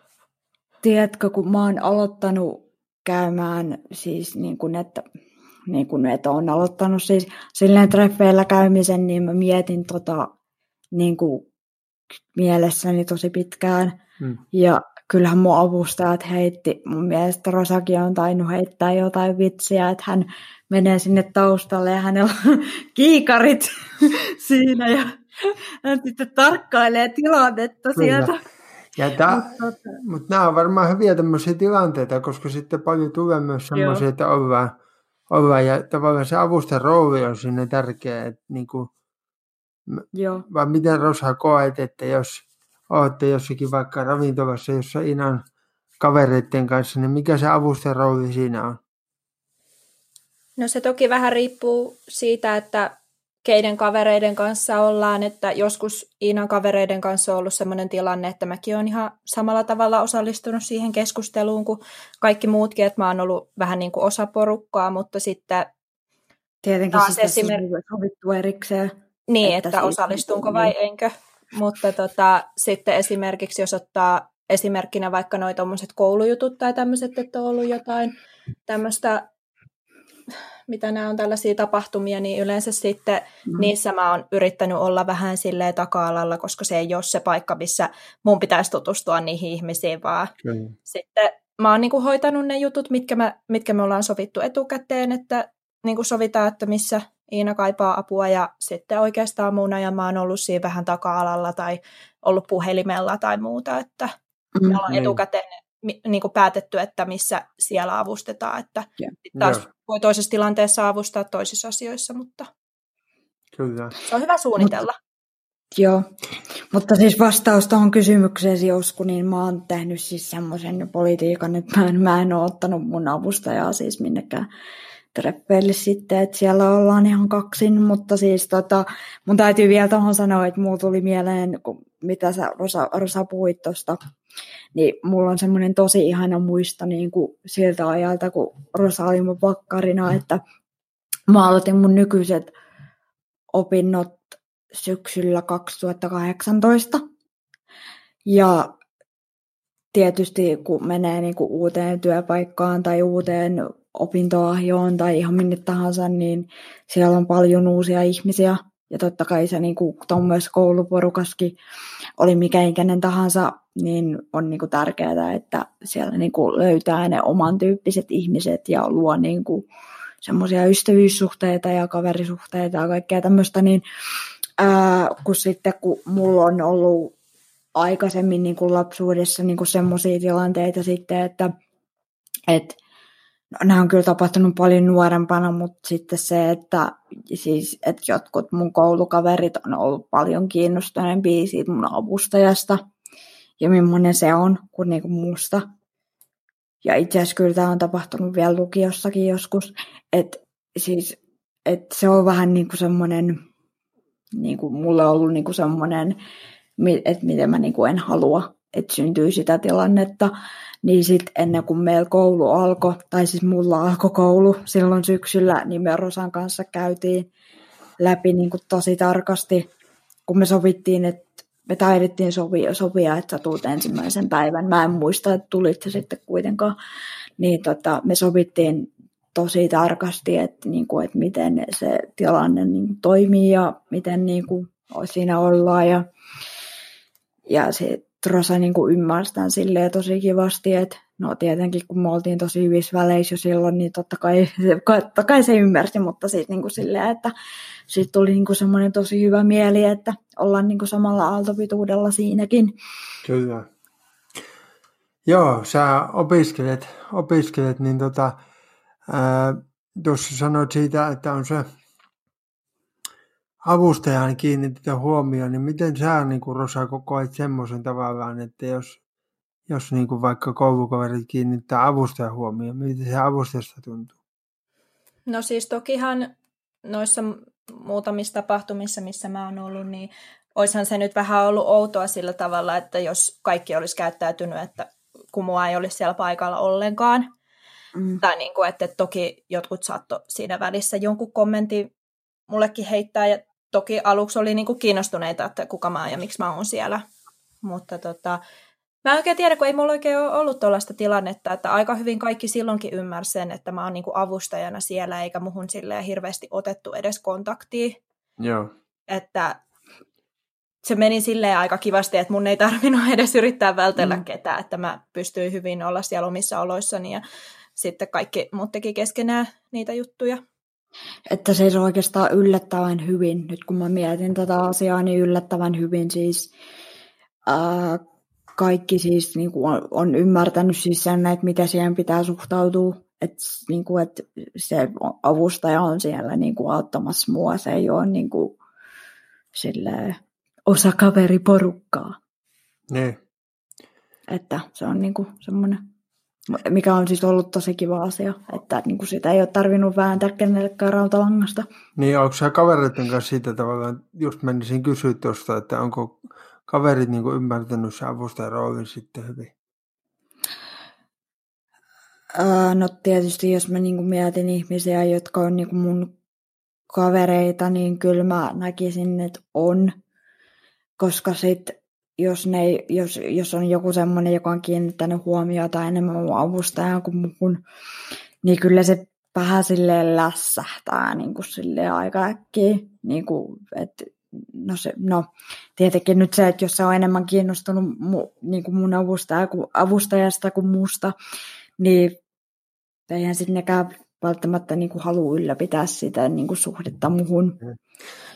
tiedätkö, kun mä oon aloittanut käymään siis niin kuin, että niin kuin, että on aloittanut siis silleen treffeillä käymisen, niin mä mietin tota, niin kuin mielessäni tosi pitkään. Mm. Ja kyllähän mun avustajat heitti, mun mielestä Rosaki on tainnut heittää jotain vitsiä, että hän menee sinne taustalle ja hänellä on (laughs) kiikarit (laughs) siinä ja hän sitten tarkkailee tilannetta Kyllä. sieltä. Ja tää, mutta, mutta nämä on varmaan hyviä tämmöisiä tilanteita, koska sitten paljon tulee myös semmoisia, että ollaan, olla. Ja tavallaan se avusten rooli on sinne tärkeä. Että niin kuin, Joo. vai miten Rosa koet, että jos olette jossakin vaikka ravintolassa, jossa Inan kavereiden kanssa, niin mikä se avusten rooli siinä on? No se toki vähän riippuu siitä, että keiden kavereiden kanssa ollaan, että joskus Iinan kavereiden kanssa on ollut sellainen tilanne, että mäkin olen ihan samalla tavalla osallistunut siihen keskusteluun kuin kaikki muutkin, että mä oon ollut vähän niin kuin osa porukkaa, mutta sitten Tietenkin Taas siis tässä esimer- on sovittu erikseen. niin, Että että, osallistunko vai enkö. Mutta tota, sitten esimerkiksi jos ottaa esimerkkinä vaikka noin tuommoiset koulujutut tai tämmöiset, että on ollut jotain tämmöistä, mitä nämä on tällaisia tapahtumia, niin yleensä sitten Mm. niissä mä oon yrittänyt olla vähän silleen taka-alalla, koska se ei ole se paikka, missä mun pitäisi tutustua niihin ihmisiin, vaan Kyllä. sitten mä oon niinku hoitanut ne jutut, mitkä me, mitkä me ollaan sovittu etukäteen, että niinku sovitaan, että missä Iina kaipaa apua ja sitten oikeastaan muun ajan mä oon ollut siinä vähän taka-alalla tai ollut puhelimella tai muuta, että Mm. me ollaan Niin. etukäteen mi- niinku päätetty, että missä siellä avustetaan, että sit taas Joo. voi toisessa tilanteessa avustaa toisissa asioissa, mutta Kyllä. se on hyvä suunnitella. Joo, mutta siis vastaus tuohon kysymykseesi, Josku, niin mä oon tehnyt siis semmoisen politiikan, että mä en, mä en ole ottanut mun avustajaa siis minnekään treffeille sitten, että siellä ollaan ihan kaksin, mutta siis tota, mun täytyy vielä tuohon sanoa, että mulla tuli mieleen, kun, mitä sä Rosa, Rosa puhuit tuosta, niin mulla on semmoinen tosi ihana muisto niin kuin siltä ajalta, kun Rosa oli mun vakkarina, että mä aloitin mun nykyiset opinnot syksyllä 2018. Ja tietysti kun menee niin kuin uuteen työpaikkaan tai uuteen opintoahjoon tai ihan minne tahansa, niin siellä on paljon uusia ihmisiä. Ja totta kai se niin tuommoisessa kouluporukaskin oli mikä ikäinen tahansa, niin on niin kuin tärkeää, että siellä niin kuin löytää ne oman tyyppiset ihmiset ja luo niin kuin semmoisia ystävyyssuhteita ja kaverisuhteita ja kaikkea tämmöistä, niin ää, kun sitten kun mulla on ollut aikaisemmin niin kuin lapsuudessa niin kuin semmoisia tilanteita sitten, että et, no, nämä on kyllä tapahtunut paljon nuorempana, mutta sitten se, että siis, että jotkut mun koulukaverit on ollut paljon kiinnostuneempia siitä mun avustajasta ja millainen se on kuin, niin kuin musta. Ja itse asiassa kyllä tämä on tapahtunut vielä lukiossakin joskus, että siis, et se on vähän niin kuin semmoinen, niin kuin mulle on ollut niin kuin semmoinen, että miten mä niin kuin en halua, että syntyy sitä tilannetta, niin sitten ennen kuin meillä koulu alkoi, tai siis mulla alkoi koulu silloin syksyllä, niin me Rosan kanssa käytiin läpi niin kuin tosi tarkasti, kun me sovittiin, että me taidettiin sopia, sopia, että sä tulet ensimmäisen päivän. Mä en muista, että tulit sitten kuitenkaan. Niin tota, me sovittiin tosi tarkasti, että, niin kuin, että miten se tilanne niin kuin, toimii ja miten niin kuin, siinä ollaan. Ja, ja se Rosa niin kuin ymmärstään silleen tosi kivasti, että no tietenkin kun me oltiin tosi hyvissä väleissä jo silloin, niin totta kai, totta kai se ymmärsi, mutta sitten niin kuin silleen, että sitten tuli niin kuin semmoinen tosi hyvä mieli, että ollaan niin kuin samalla aaltopituudella siinäkin. Kyllä. Joo, sä opiskelet, opiskelet niin tota, ää, tuossa sanoit siitä, että on se avustajan kiinnitetä huomioon, niin miten sä niin kuin Rosa kokoat semmoisen tavallaan, että jos, jos niin kuin vaikka koulukaverit kiinnittää avustajan huomioon, miten se avustajasta tuntuu? No siis tokihan noissa muutamissa tapahtumissa, missä mä oon ollut, niin oishan se nyt vähän ollut outoa sillä tavalla, että jos kaikki olisi käyttäytynyt, että kun mua ei olisi siellä paikalla ollenkaan. Mm. Tai niin kuin, että toki jotkut saatto siinä välissä jonkun kommentin mullekin heittää, ja toki aluksi oli niin kuin kiinnostuneita, että kuka mä oon ja miksi mä oon siellä. Mutta tota, mä en oikein tiedä, kun ei mulla oikein ole ollut tuollaista tilannetta, että aika hyvin kaikki silloinkin ymmärsi sen, että mä oon niin kuin avustajana siellä, eikä muhun silleen hirveästi otettu edes kontaktia. Joo. Että se meni silleen aika kivasti, että mun ei tarvinnut (laughs) edes yrittää vältellä mm. ketään, että mä pystyin hyvin olla siellä omissa oloissani ja sitten kaikki muut teki keskenään niitä juttuja. Että siis oikeastaan yllättävän hyvin, nyt kun mä mietin tätä asiaa, niin yllättävän hyvin siis ää, kaikki siis niin kuin on, on ymmärtänyt siis sen, että mitä siihen pitää suhtautua. että, niin kuin, että se avustaja on siellä niin kuin auttamassa mua, se ei ole niin kuin, silleen, osa kaveriporukkaa. Niin. Että se on niin kuin semmoinen, mikä on siis ollut tosi kiva asia, että niin kuin sitä ei ole tarvinnut vääntää kenellekään rautalangasta. Niin, onko se kavereiden kanssa siitä tavallaan, just menisin kysyä tuosta, että onko kaverit niin kuin ymmärtänyt se avustajan roolin sitten hyvin? no tietysti jos mä niin mietin ihmisiä, jotka on niin mun kavereita, niin kyllä mä näkisin, että on. Koska sit, jos, ne, jos, jos on joku semmoinen, joka on kiinnittänyt huomiota enemmän mun avustajaan kuin muun, niin kyllä se vähän silleen lässähtää niin kuin silleen aika äkkiä. Niin kuin, että no, se, no, tietenkin nyt se, että jos se on enemmän kiinnostunut mu, niin kuin mun avustaja, avustajasta kuin muusta, niin eihän sitten välttämättä niin kuin halua ylläpitää sitä niin kuin suhdetta muuhun.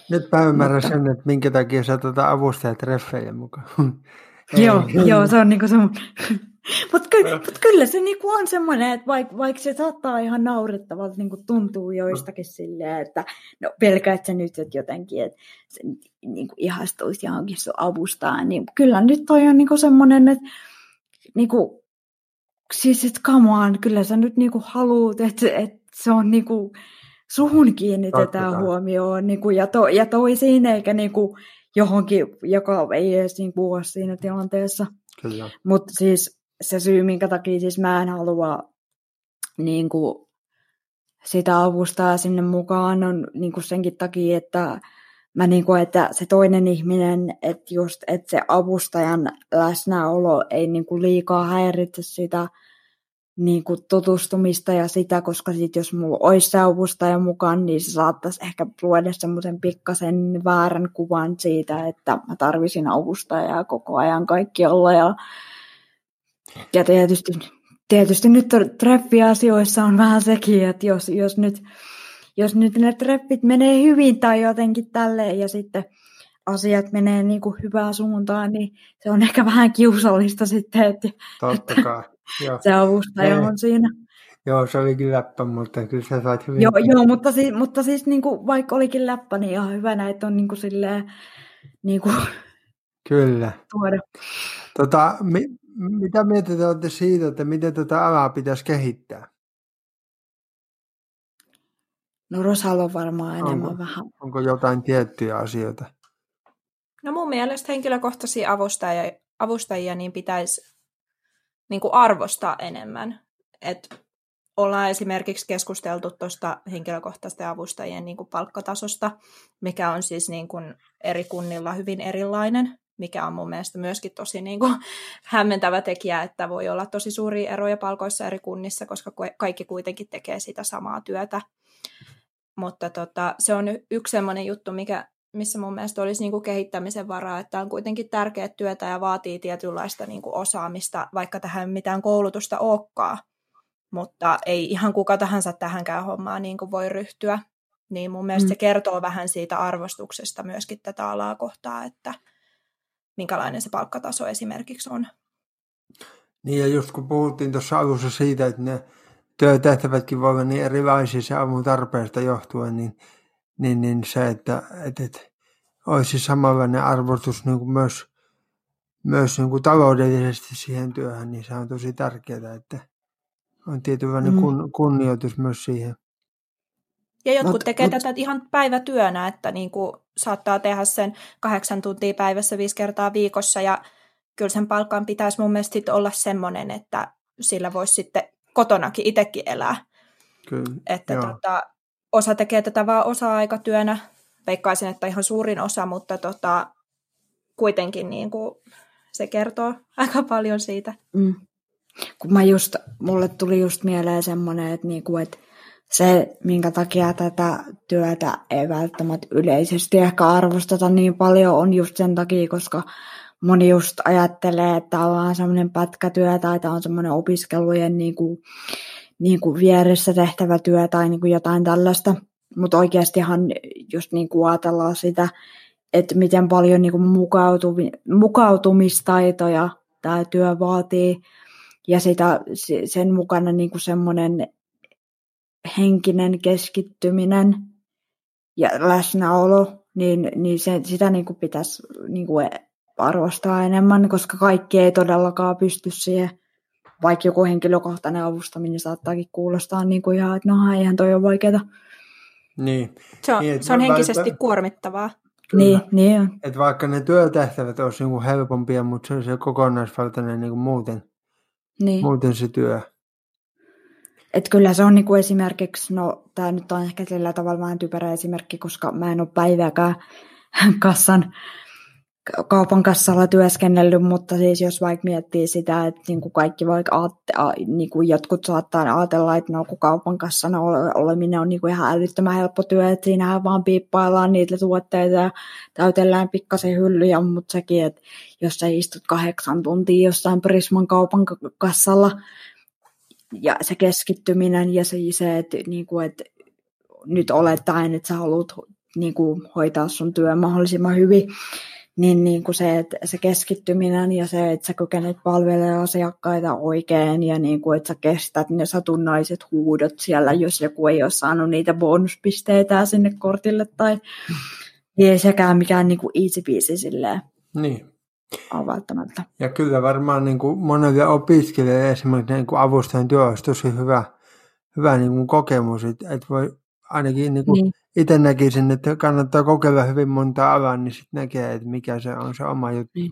Nyt mä ymmärrän Mutta... sen, että minkä takia sä tuota avustajatreffejä mukaan. (laughs) joo, joo, se on niin kuin se (laughs) Mutta ky- mut kyllä se niinku on semmoinen, että vaikka vaik se saattaa ihan naurettavalta niinku tuntuu joistakin silleen, että no pelkäät sä nyt että jotenkin, että se niinku ihastuisi johonkin sun avustaa, niin kyllä nyt toi on niinku semmoinen, että niinku, siis että come on, kyllä sä nyt niinku haluut, että, että se on niinku, suhun kiinnitetään huomioon niinku, ja, to, ja toisiin, eikä niinku johonkin, joka ei edes niinku ole siinä tilanteessa. Mutta siis se syy, minkä takia siis mä en halua niin kuin, sitä avustaa sinne mukaan, on niin kuin senkin takia, että mä niin kuin, että se toinen ihminen, että just, että se avustajan läsnäolo ei niin kuin liikaa häiritse sitä niin kuin tutustumista ja sitä, koska sit jos mulla olisi se avustaja mukaan, niin se saattaisi ehkä luoda semmoisen pikkasen väärän kuvan siitä, että mä tarvisin avustajaa koko ajan kaikkialla ja ja tietysti, tietysti nyt treffiasioissa on vähän sekin, että jos, jos, nyt, jos nyt ne treffit menee hyvin tai jotenkin tälleen ja sitten asiat menee niin kuin hyvään suuntaan, niin se on ehkä vähän kiusallista sitten, että, Totta kai. Joo. se avustaja on siinä. Joo, se olikin läppä, mutta kyllä sä sait hyvin. Joo, joo mutta siis, mutta siis niin kuin, vaikka olikin läppä, niin ihan hyvä että on niin kuin silleen, niin kuin, (laughs) Kyllä. Tuoda. Tota, mi, mitä mieltä te olette siitä, että miten tätä alaa pitäisi kehittää? No Rosalla on varmaan enemmän onko, vähän. Onko jotain tiettyjä asioita? No mun mielestä henkilökohtaisia avustajia, avustajia niin pitäisi niin kuin arvostaa enemmän. Et ollaan esimerkiksi keskusteltu tuosta henkilökohtaisten avustajien niin kuin palkkatasosta, mikä on siis niin kuin eri kunnilla hyvin erilainen mikä on mun mielestä myöskin tosi niin kuin, (laughs) hämmentävä tekijä, että voi olla tosi suuria eroja palkoissa eri kunnissa, koska kaikki kuitenkin tekee sitä samaa työtä. Mutta tota, se on yksi sellainen juttu, mikä, missä mun mielestä olisi niin kuin kehittämisen varaa, että on kuitenkin tärkeä työtä ja vaatii tietynlaista niin kuin osaamista, vaikka tähän mitään koulutusta olekaan. Mutta ei ihan kuka tahansa tähänkään hommaan niin kuin voi ryhtyä. Niin mun mielestä mm. se kertoo vähän siitä arvostuksesta myöskin tätä alaa kohtaa, että – minkälainen se palkkataso esimerkiksi on. Niin ja just kun puhuttiin tuossa alussa siitä, että ne työtehtävätkin voivat olla niin erilaisia se avun tarpeesta johtuen, niin, niin, niin se, että, että, että olisi samanlainen arvostus niin kuin myös, myös niin kuin taloudellisesti siihen työhön, niin se on tosi tärkeää, että on tietynlainen mm. kun, kunnioitus myös siihen. Ja jotkut mut, tekee mut... tätä ihan päivätyönä, että niin kuin saattaa tehdä sen kahdeksan tuntia päivässä viisi kertaa viikossa ja kyllä sen palkan pitäisi mun mielestä olla semmoinen, että sillä voisi sitten kotonakin itsekin elää. Kyllä, että tota, osa tekee tätä vaan osa-aikatyönä, veikkaisin, että ihan suurin osa, mutta tota, kuitenkin niin kuin se kertoo (laughs) aika paljon siitä. Mm. Kun mä just, mulle tuli just mieleen semmoinen, että, niinku, että se, minkä takia tätä työtä ei välttämättä yleisesti ehkä arvosteta niin paljon, on just sen takia, koska moni just ajattelee, että tämä on semmoinen pätkätyö tai tämä on semmoinen opiskelujen niin kuin, niin kuin vieressä tehtävä työ tai niin kuin jotain tällaista. Mutta oikeastihan just niin kuin ajatellaan sitä, että miten paljon niin kuin mukautumistaitoja tämä työ vaatii ja sitä, sen mukana niin kuin semmoinen henkinen keskittyminen ja läsnäolo, niin, niin se, sitä niin kuin pitäisi niin kuin arvostaa enemmän, koska kaikki ei todellakaan pysty siihen. Vaikka joku henkilökohtainen avustaminen saattaakin kuulostaa niin kuin ihan, että no eihän toi ole vaikeaa. Niin. Se on, niin, se on henkisesti välttä... kuormittavaa. Kyllä. Niin, niin on. Et vaikka ne työtehtävät olisi niinku helpompia, mutta se on se kokonaisvaltainen niinku muuten, Niin. muuten se työ. Et kyllä se on niinku esimerkiksi, no tämä nyt on ehkä sillä tavalla vähän typerä esimerkki, koska mä en ole päivääkään (laughs) kassan, kaupan kassalla työskennellyt, mutta siis jos vaikka miettii sitä, että niinku kaikki vaikka aatte, a, niinku jotkut saattaa ajatella, että no kun kaupan kassana oleminen on niinku ihan älyttömän helppo työ, että siinähän vaan piippaillaan niitä tuotteita ja täytellään pikkasen hyllyjä, mutta sekin, että jos sä istut kahdeksan tuntia jossain Prisman kaupan kassalla, ja se keskittyminen ja se, se että, niin kuin, että nyt olettaen, että sä haluat niin kuin, hoitaa sun työn mahdollisimman hyvin, niin, niin kuin se, että se keskittyminen ja se, että sä kykenet palvelemaan asiakkaita oikein ja niin kuin, että sä kestät ne satunnaiset huudot siellä, jos joku ei ole saanut niitä bonuspisteitä sinne kortille tai ei sekään mikään niin kuin easy peasy silleen Niin. ole välttämättä. Ja kyllä varmaan niin kuin monelle opiskelijalle esimerkiksi niin kuin avustajan työ olisi tosi hyvä, hyvä niin kuin kokemus, että, että voi ainakin niin kuin Niin. niin. itse näkisin, että kannattaa kokeilla hyvin monta alaa, niin sitten näkee, että mikä se on se oma juttu. Niin.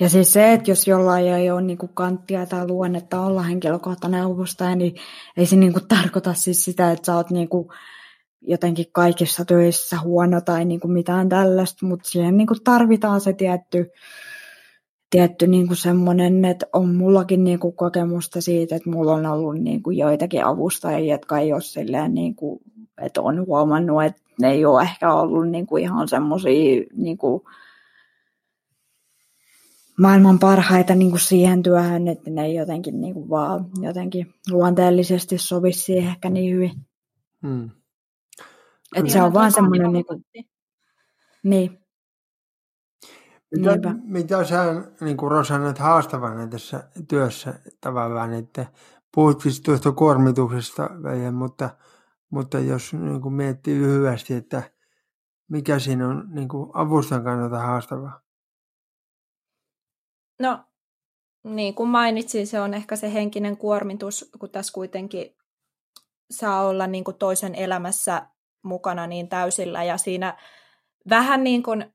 Ja siis se, että jos jollain ei ole niinku kanttia tai luonnetta olla henkilökohtainen avustaja, niin ei se niinku tarkoita siis sitä, että sä oot niinku jotenkin kaikissa töissä huono tai niinku mitään tällaista, mutta siihen niinku tarvitaan se tietty, tietty niinku semmoinen, että on mullakin niinku kokemusta siitä, että mulla on ollut niinku joitakin avustajia, jotka ei ole silleen, niinku, että on huomannut, että ne ei ole ehkä ollut niinku ihan semmoisia niinku, maailman parhaita niin kuin siihen työhön, että ne ei jotenkin niin kuin vaan jotenkin luonteellisesti sovi siihen ehkä niin hyvin. Hmm. Että se on vaan semmoinen, niin, kuin, niin, Mitä, Niinpä. mitä sä niin kuin Rosa näet haastavana tässä työssä tavallaan, että puhutkin tuosta kuormituksesta mutta, mutta jos niin kuin miettii lyhyesti, että mikä siinä on niin kuin avustajan kannalta haastavaa? No, niin kuin mainitsin, se on ehkä se henkinen kuormitus, kun tässä kuitenkin saa olla niin kuin toisen elämässä mukana niin täysillä ja siinä vähän niin kuin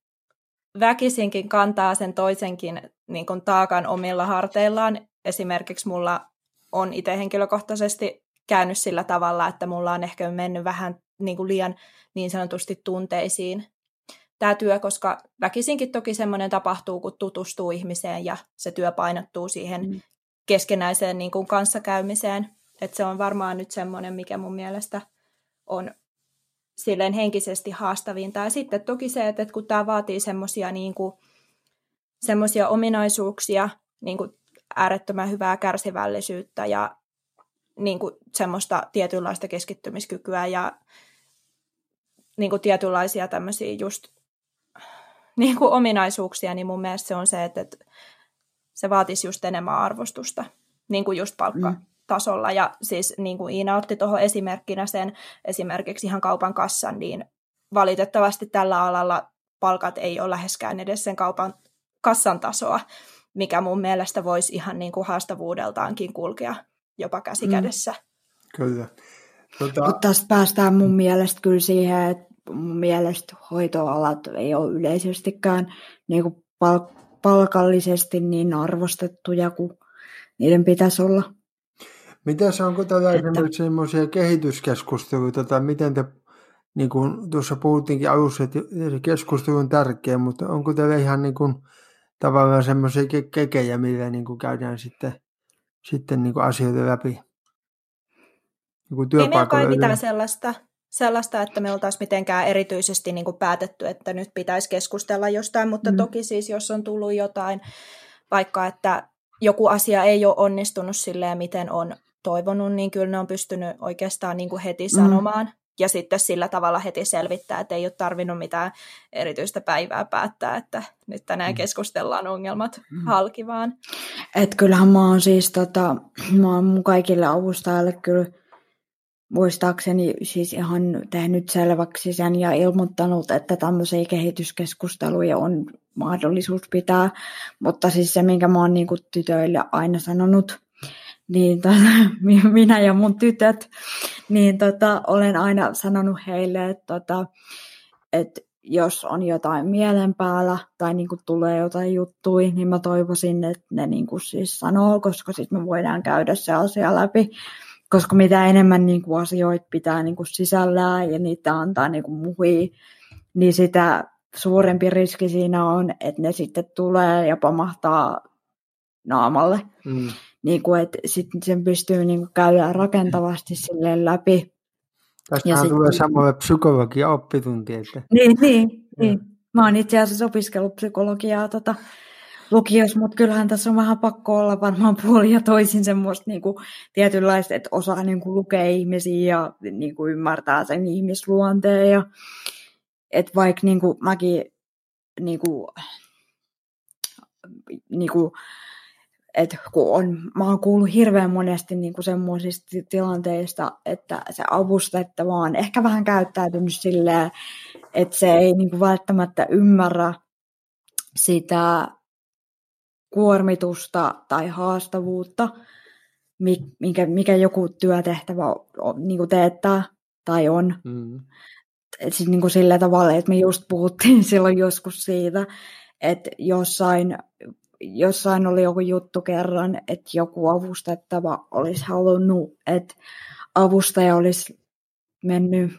väkisinkin kantaa sen toisenkin niin kuin taakan omilla harteillaan. Esimerkiksi mulla on itse henkilökohtaisesti käynyt sillä tavalla, että mulla on ehkä mennyt vähän niin kuin liian niin sanotusti tunteisiin tämä työ, koska väkisinkin toki semmoinen tapahtuu, kun tutustuu ihmiseen ja se työ painottuu siihen mm. keskenäiseen niin kuin kanssakäymiseen. Et se on varmaan nyt semmoinen, mikä mun mielestä on silleen henkisesti haastavinta. Ja sitten toki se, että kun tämä vaatii semmoisia niin semmoisia ominaisuuksia, niin kuin äärettömän hyvää kärsivällisyyttä ja niin kuin semmoista tietynlaista keskittymiskykyä ja niin kuin tietynlaisia tämmöisiä just (laughs) niin kuin ominaisuuksia, niin mun mielestä se on se, että, että se vaatisi just enemmän arvostusta, niin kuin just palkkatasolla. Mm. Ja siis niin kuin Iina otti tuohon esimerkkinä sen, esimerkiksi ihan kaupan kassan, niin valitettavasti tällä alalla palkat ei ole läheskään edes sen kaupan kassan tasoa, mikä mun mielestä voisi ihan niin kuin haastavuudeltaankin kulkea jopa käsikädessä. Mm. Kyllä. Tota... Mutta tästä päästään mun mielestä kyllä siihen, että mun mielestä hoitoalat ei ole yleisestikään niin kuin pal- palkallisesti niin arvostettuja kuin niiden pitäisi olla. Mitä se onko tällä että... esimerkiksi semmoisia kehityskeskusteluita, tai miten te, niin kuin tuossa puhuttiinkin alussa, että se keskustelu on tärkeä, mutta onko teillä ihan niin kuin, tavallaan semmoisia ke- kekejä, millä niin kuin käydään sitten, sitten niin kuin asioita läpi? Niin ei meillä kai mitään sellaista, sellaista, että me oltaisiin mitenkään erityisesti niin kuin päätetty, että nyt pitäisi keskustella jostain, mutta mm. toki siis jos on tullut jotain, vaikka että joku asia ei ole onnistunut silleen, miten on toivonut, niin kyllä ne on pystynyt oikeastaan niin kuin heti mm. sanomaan. Ja sitten sillä tavalla heti selvittää, että ei ole tarvinnut mitään erityistä päivää päättää, että nyt tänään mm. keskustellaan ongelmat mm. halki vaan. Et kyllähän mä oon siis tota, mä oon mun kaikille avustajille kyllä muistaakseni siis ihan tehnyt selväksi sen ja ilmoittanut, että tämmöisiä kehityskeskusteluja on mahdollisuus pitää. Mutta siis se, minkä mä oon niin tytöille aina sanonut, niin tota, (laughs) minä ja mun tytöt, niin tota, olen aina sanonut heille, että, tota, että jos on jotain mielen päällä tai niin kuin tulee jotain juttuja, niin mä toivoisin, että ne niin kuin siis sanoo, koska sitten me voidaan käydä se asia läpi. Koska mitä enemmän niin kuin asioita pitää niin kuin sisällään ja niitä antaa niin kuin muhi, niin sitä suurempi riski siinä on, että ne sitten tulee ja pamahtaa naamalle. Mm. Niin kuin, että sitten sen pystyy niin kuin käydään rakentavasti sille läpi Tästä tulee samalla psykologia oppitunti. Että... Niin, niin, niin. Mä oon itse asiassa opiskellut psykologiaa tota, lukiossa, mutta kyllähän tässä on vähän pakko olla varmaan puoli ja toisin semmoista niin kuin, tietynlaista, että osaa niin kuin, lukea ihmisiä ja niin kuin, ymmärtää sen ihmisluonteen. Ja, että vaikka niin kuin, mäkin niin kuin, niin kuin, että kun on, mä oon kuullut hirveän monesti niin kuin semmoisista tilanteista, että se avustettava on ehkä vähän käyttäytynyt silleen, että se ei niin kuin välttämättä ymmärrä sitä kuormitusta tai haastavuutta, mikä, mikä joku työtehtävä on, niin kuin teettää tai on. Mm. Siis niin kuin sillä tavalla, että me just puhuttiin (laughs) silloin joskus siitä, että jossain jossain oli joku juttu kerran, että joku avustettava olisi halunnut, että avustaja olisi mennyt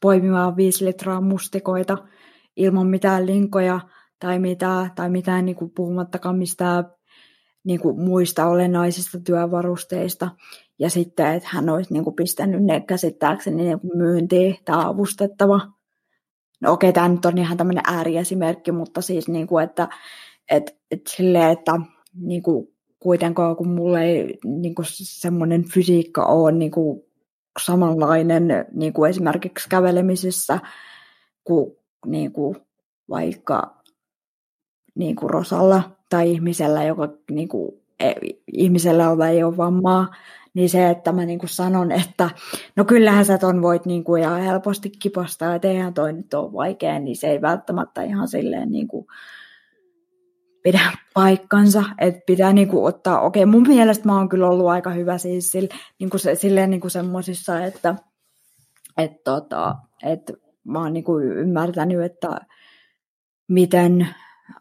poimimaan viisi litraa mustikoita ilman mitään linkoja tai mitään, tai mitään niin kuin puhumattakaan mistään niin kuin muista olennaisista työvarusteista. Ja sitten, että hän olisi niin kuin pistänyt ne käsittääkseni niin kuin myyntiin, tämä avustettava. No okei, tämä nyt on ihan tämmöinen ääriesimerkki, mutta siis, niin kuin, että et, et silleen, että niin kuin, kuitenkaan kun mulla ei niin kuin semmoinen fysiikka ole niin kuin, samanlainen niin kuin esimerkiksi kävelemisessä kuin, niin kuin vaikka niin kuin Rosalla tai ihmisellä, joka niin kuin, e, ihmisellä, jolla ei ole vammaa, niin se, että mä niin kuin sanon, että no kyllähän sä ton voit niin kuin ihan helposti kipasta, että eihän toi nyt ole vaikea, niin se ei välttämättä ihan silleen niin kuin, pidä paikkansa, että pitää niinku ottaa, okei mun mielestä mä oon kyllä ollut aika hyvä siis sille, niinku se, silleen niinku semmoisissa, että et tota, et mä oon niinku ymmärtänyt, että miten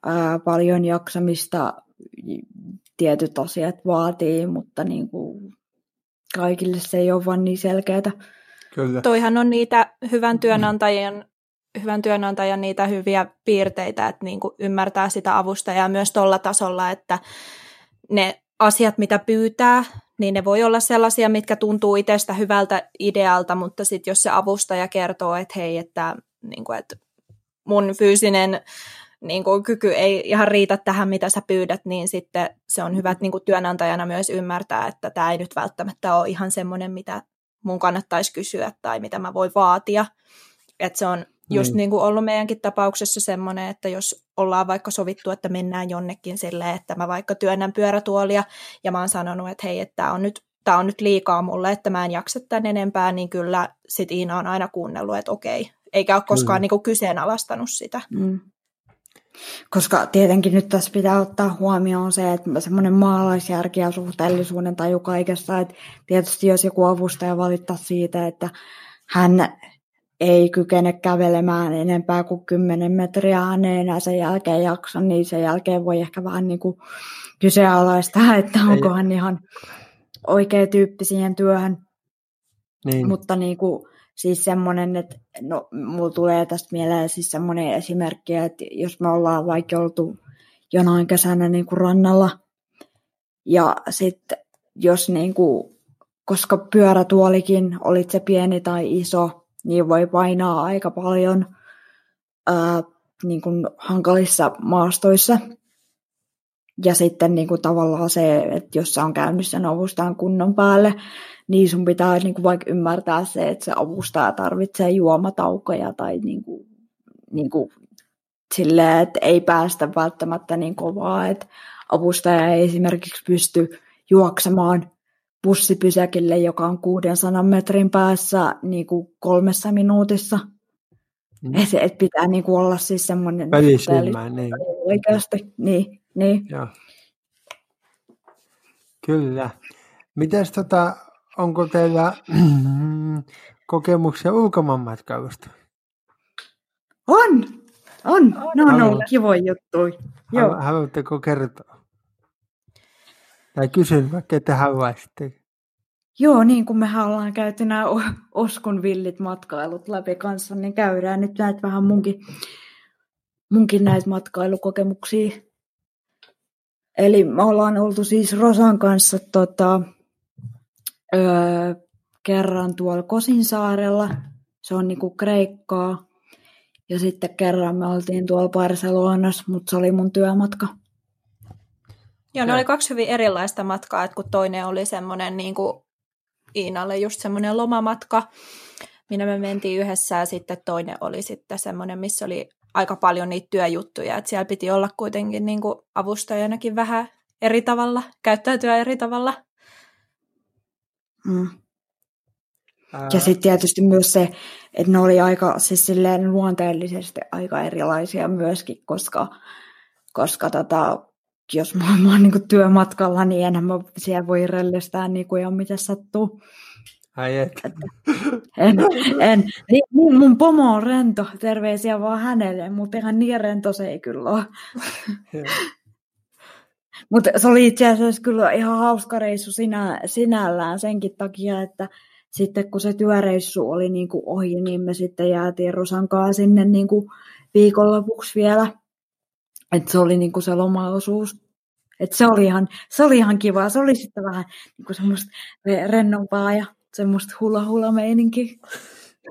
ää, paljon jaksamista tietyt asiat vaatii, mutta niinku kaikille se ei ole vaan niin selkeää. Kyllä. Toihan on niitä hyvän työnantajien hyvän työnantajan niitä hyviä piirteitä, että niin kuin ymmärtää sitä avustajaa myös tuolla tasolla, että ne asiat, mitä pyytää, niin ne voi olla sellaisia, mitkä tuntuu itsestä hyvältä idealta, mutta sitten jos se avustaja kertoo, että hei, että, niin kuin, että mun fyysinen niin kuin, kyky ei ihan riitä tähän, mitä sä pyydät, niin sitten se on hyvä niin kuin työnantajana myös ymmärtää, että tämä ei nyt välttämättä ole ihan semmoinen, mitä mun kannattaisi kysyä tai mitä mä voin vaatia. Että se on just niin. niin kuin ollut meidänkin tapauksessa semmoinen, että jos ollaan vaikka sovittu, että mennään jonnekin silleen, että mä vaikka työnnän pyörätuolia ja mä oon sanonut, että hei, että tämä on nyt tämä on nyt liikaa mulle, että mä en jaksa tämän enempää, niin kyllä sit Iina on aina kuunnellut, että okei, eikä ole koskaan mm. niin kuin kyseenalaistanut sitä. Mm. Koska tietenkin nyt tässä pitää ottaa huomioon se, että semmoinen maalaisjärki ja suhteellisuuden taju kaikessa, että tietysti jos joku avustaja valittaa siitä, että hän ei kykene kävelemään enempää kuin 10 metriä, enää sen jälkeen jaksa, niin sen jälkeen voi ehkä vähän niin kuin kyseenalaistaa, (laughs) että onko hän ihan oikea tyyppi siihen työhön. Niin. Mutta niin kuin, siis semmoinen, että no, mulla tulee tästä mieleen siis semmoinen esimerkki, että jos me ollaan vaikka oltu jonain kesänä niin kuin rannalla, ja sitten jos niin kuin, koska pyörätuolikin, olit se pieni tai iso, niin voi painaa aika paljon ää, niin kuin hankalissa maastoissa. Ja sitten niin kuin tavallaan se, että jos sä on käynyt sen avustaan kunnon päälle, niin sun pitää niin kuin vaikka ymmärtää se, että se avustaja tarvitsee juomataukoja tai niin kuin, niin kuin silleen, että ei päästä välttämättä niin kovaa, että avustaja ei esimerkiksi pysty juoksemaan bussipysäkille, joka on 600 metrin päässä niin kuin kolmessa minuutissa. Mm. Et, et pitää niin kuin olla siis semmoinen... Välisilmään, niin. Oikeasti, niin. niin. Joo. Kyllä. Mites tota, onko teillä (clears throat) kokemuksia ulkomaanmatkailusta? On, on. Ne on ollut kivoja juttuja. Haluatteko kertoa? Tai kysyn vaikka, että. Joo, niin kuin me ollaan käyty nämä Oskun villit matkailut läpi kanssa, niin käydään nyt näitä vähän munkin, munkin näitä matkailukokemuksia. Eli me ollaan oltu siis Rosan kanssa tota, öö, kerran tuolla Kosinsaarella, se on niinku Kreikkaa, ja sitten kerran me oltiin tuolla Barcelonassa, mutta se oli mun työmatka. Joo, ne oli kaksi hyvin erilaista matkaa, että kun toinen oli semmoinen niin kuin Iinalle just semmoinen lomamatka, minä me mentiin yhdessä ja sitten toinen oli sitten semmoinen, missä oli aika paljon niitä työjuttuja, että siellä piti olla kuitenkin niin kuin avustajanakin vähän eri tavalla, käyttäytyä eri tavalla. Mm. Ja sitten tietysti myös se, että ne oli aika siis silleen luonteellisesti aika erilaisia myöskin, koska, koska tota, jos mä, mä oon niin työmatkalla, niin enhän mä siellä voi rellestää niin kuin ihan mitä sattuu. Ai et. En, en. Niin, mun pomo on rento, terveisiä vaan hänelle, mutta ihan niin rento se ei kyllä ole. mutta se oli itse asiassa kyllä ihan hauska reissu sinä, sinällään senkin takia, että sitten kun se työreissu oli niin kuin ohi, niin me sitten jäätiin Rosankaa sinne niin kuin viikonlopuksi vielä. Et se oli niin kuin se lomaosuus. Et se, oli ihan, se oli ihan kiva. Se oli sitten vähän niin kuin semmoista rennompaa ja semmoista hula-hula meininki.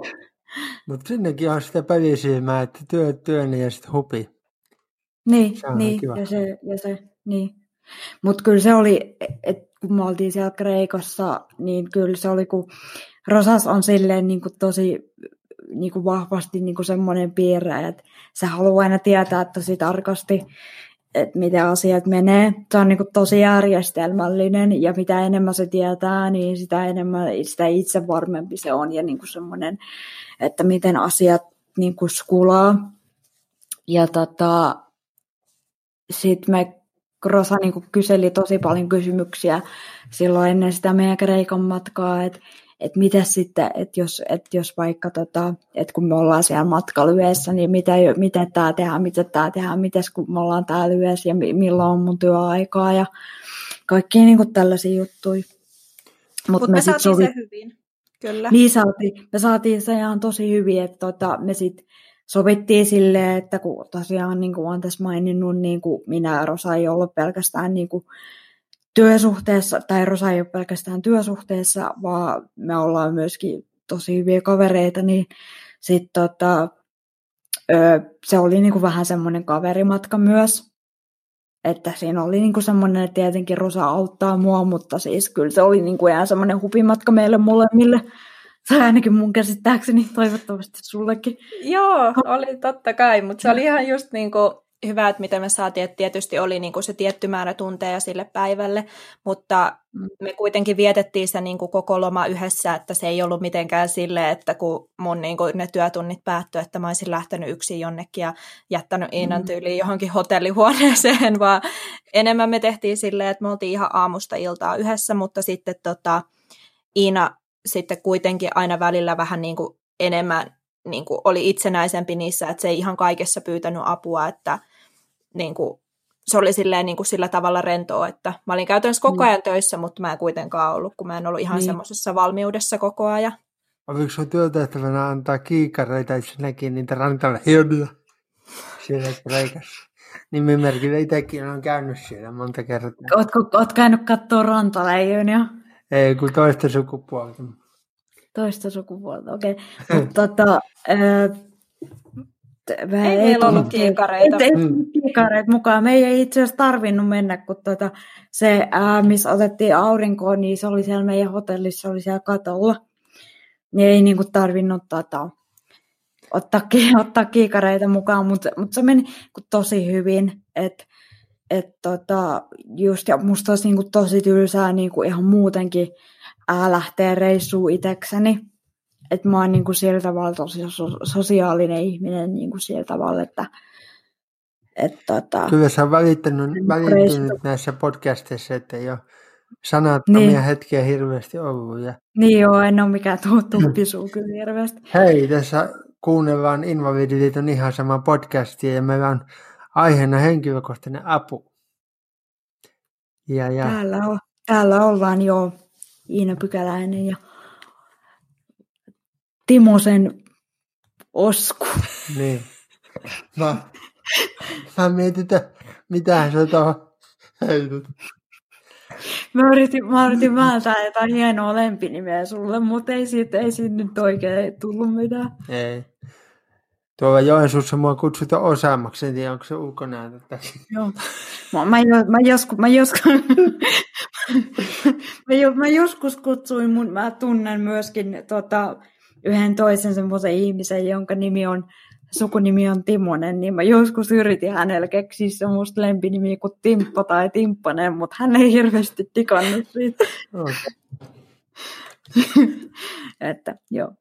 (laughs) Mutta sinnekin on sitä pelisilmää, että työ työni ja sitten hupi. Niin, niin ja se, ja se, niin. Mutta kyllä se oli, että kun me oltiin siellä Kreikassa, niin kyllä se oli, kun Rosas on silleen niin kuin tosi niin kuin vahvasti niin kuin semmoinen piirre, että se haluaa aina tietää tosi tarkasti, että miten asiat menee. Se on niin kuin tosi järjestelmällinen ja mitä enemmän se tietää, niin sitä enemmän sitä itse varmempi se on ja niin kuin semmoinen, että miten asiat niin kuin skulaa. Ja tota, sitten me Rosa niin kyseli tosi paljon kysymyksiä silloin ennen sitä meidän Kreikan matkaa, että että mitä sitten, että jos, että jos vaikka, tota, että kun me ollaan siellä matkalyössä, niin mitä, mitä tämä tehdään, mitä tämä tehdään, miten kun me ollaan täällä yössä ja milloin on mun työaikaa ja kaikki niin kuin tällaisia juttuja. Mutta Mut me, me saatiin sovi... se hyvin, kyllä. Niin saatiin, me saatiin se ihan tosi hyvin, että tota, me sitten sovittiin silleen, että kun tosiaan niin kuin olen tässä maininnut, niin kuin minä ja Rosa ei ollut pelkästään niin kuin työsuhteessa, tai Rosa ei ole pelkästään työsuhteessa, vaan me ollaan myöskin tosi hyviä kavereita, niin sitten tota, se oli niin kuin vähän semmoinen kaverimatka myös, että siinä oli niin kuin semmoinen, että tietenkin Rosa auttaa mua, mutta siis kyllä se oli niin kuin ihan semmoinen hupimatka meille molemmille. Se ainakin mun käsittääkseni, toivottavasti sullekin. Joo, oli totta kai, mutta se oli ihan just niin kuin hyvä, että miten me saatiin, että tietysti oli niin kuin se tietty määrä tunteja sille päivälle, mutta mm. me kuitenkin vietettiin se niin kuin koko loma yhdessä, että se ei ollut mitenkään sille, että kun mun niin kuin ne työtunnit päättyi, että mä olisin lähtenyt yksin jonnekin ja jättänyt Iinan mm. tyyliin johonkin hotellihuoneeseen, (laughs) vaan enemmän me tehtiin silleen, että me oltiin ihan aamusta iltaa yhdessä, mutta sitten tota, Iina sitten kuitenkin aina välillä vähän niin kuin enemmän niin kuin oli itsenäisempi niissä, että se ei ihan kaikessa pyytänyt apua, että niin kuin, se oli silleen, niin kuin sillä tavalla rentoa, että mä olin käytännössä koko niin. ajan niin. töissä, mutta mä en kuitenkaan ollut, kun mä en ollut ihan niin. semmoisessa valmiudessa koko ajan. Oliko sun työtehtävänä antaa kiikareita, että näki niitä rantalla hienoja siellä Kreikassa? Nimimerkillä itsekin on käynyt siellä monta kertaa. Ootko, oot käynyt katsoa rantaleijonia? Ei, kun toista sukupuolta. Toista sukupuolta, okei. (laughs) Okay. Mutta tota, ei meillä ollut kiikareita. Ei, ei kiikareita mukaan. Me ei itse asiassa tarvinnut mennä, kun tuota, se, ää, missä otettiin aurinkoon, niin se oli siellä meidän hotellissa, se oli siellä katolla. Niin ei niin kuin, tarvinnut tota, ottaa, (laughs) ottaa kiikareita mukaan, mutta, mutta se meni tosi hyvin. Et, et tota, just, ja musta olisi niinku tosi tylsää niinku ihan muutenkin ää, lähteä reissuun itsekseni. Että mä oon niinku sillä tavalla tosi so- sosiaalinen ihminen niinku sillä tavalla, että et, tota, Kyllä sä on välittänyt, välittänyt näissä podcasteissa, että ei ole sanattomia niin. hetkiä hirveästi ollut. Ja... Niin joo, en ole mikään tuppisuu kyllä hirveästi. Hei, tässä kuunnellaan Invalidiliiton ihan sama podcastia ja meillä on aiheena henkilökohtainen apu. Ja, ja... Täällä, on, täällä ollaan jo Iina Pykäläinen ja Timosen Osku. Niin. Mä, mä mietin, että mitä sä heitut. Mä yritin, mä yritin vääntää jotain hienoa lempinimeä sulle, mutta ei siitä, ei siitä nyt oikein tullut mitään. Ei. Tuolla Joensuussa mua kutsutaan osaamaksi, en tiedä onko se ulkonäötä Joo. Mä, mä, mä, joskus, mä, joskus, mä, mä joskus kutsuin, mun, mä tunnen myöskin tota, yhden toisen semmoisen ihmisen, jonka nimi on, sukunimi on Timonen, niin mä joskus yritin hänellä keksiä semmoista lempinimiä kuin Timppa tai Timppanen, mutta hän ei hirveästi tikannut siitä. Okay. (laughs) että joo.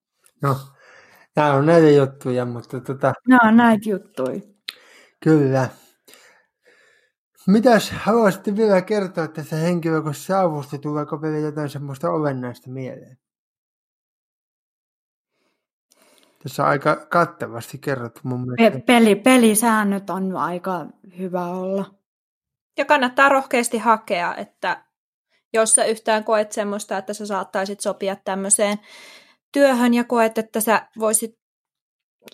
No, Nämä on näitä juttuja, mutta tota... Nämä on näitä juttuja. Kyllä. Mitäs haluaisitte vielä kertoa tästä henkilökohtaisesta avusta? Tuleeko vielä jotain semmoista olennaista mieleen? Tässä on aika kattavasti kerrottu mun mielestä. Peli, pelisäännöt on aika hyvä olla. Ja kannattaa rohkeasti hakea, että jos sä yhtään koet semmoista, että sä saattaisit sopia tämmöiseen työhön ja koet, että sä voisit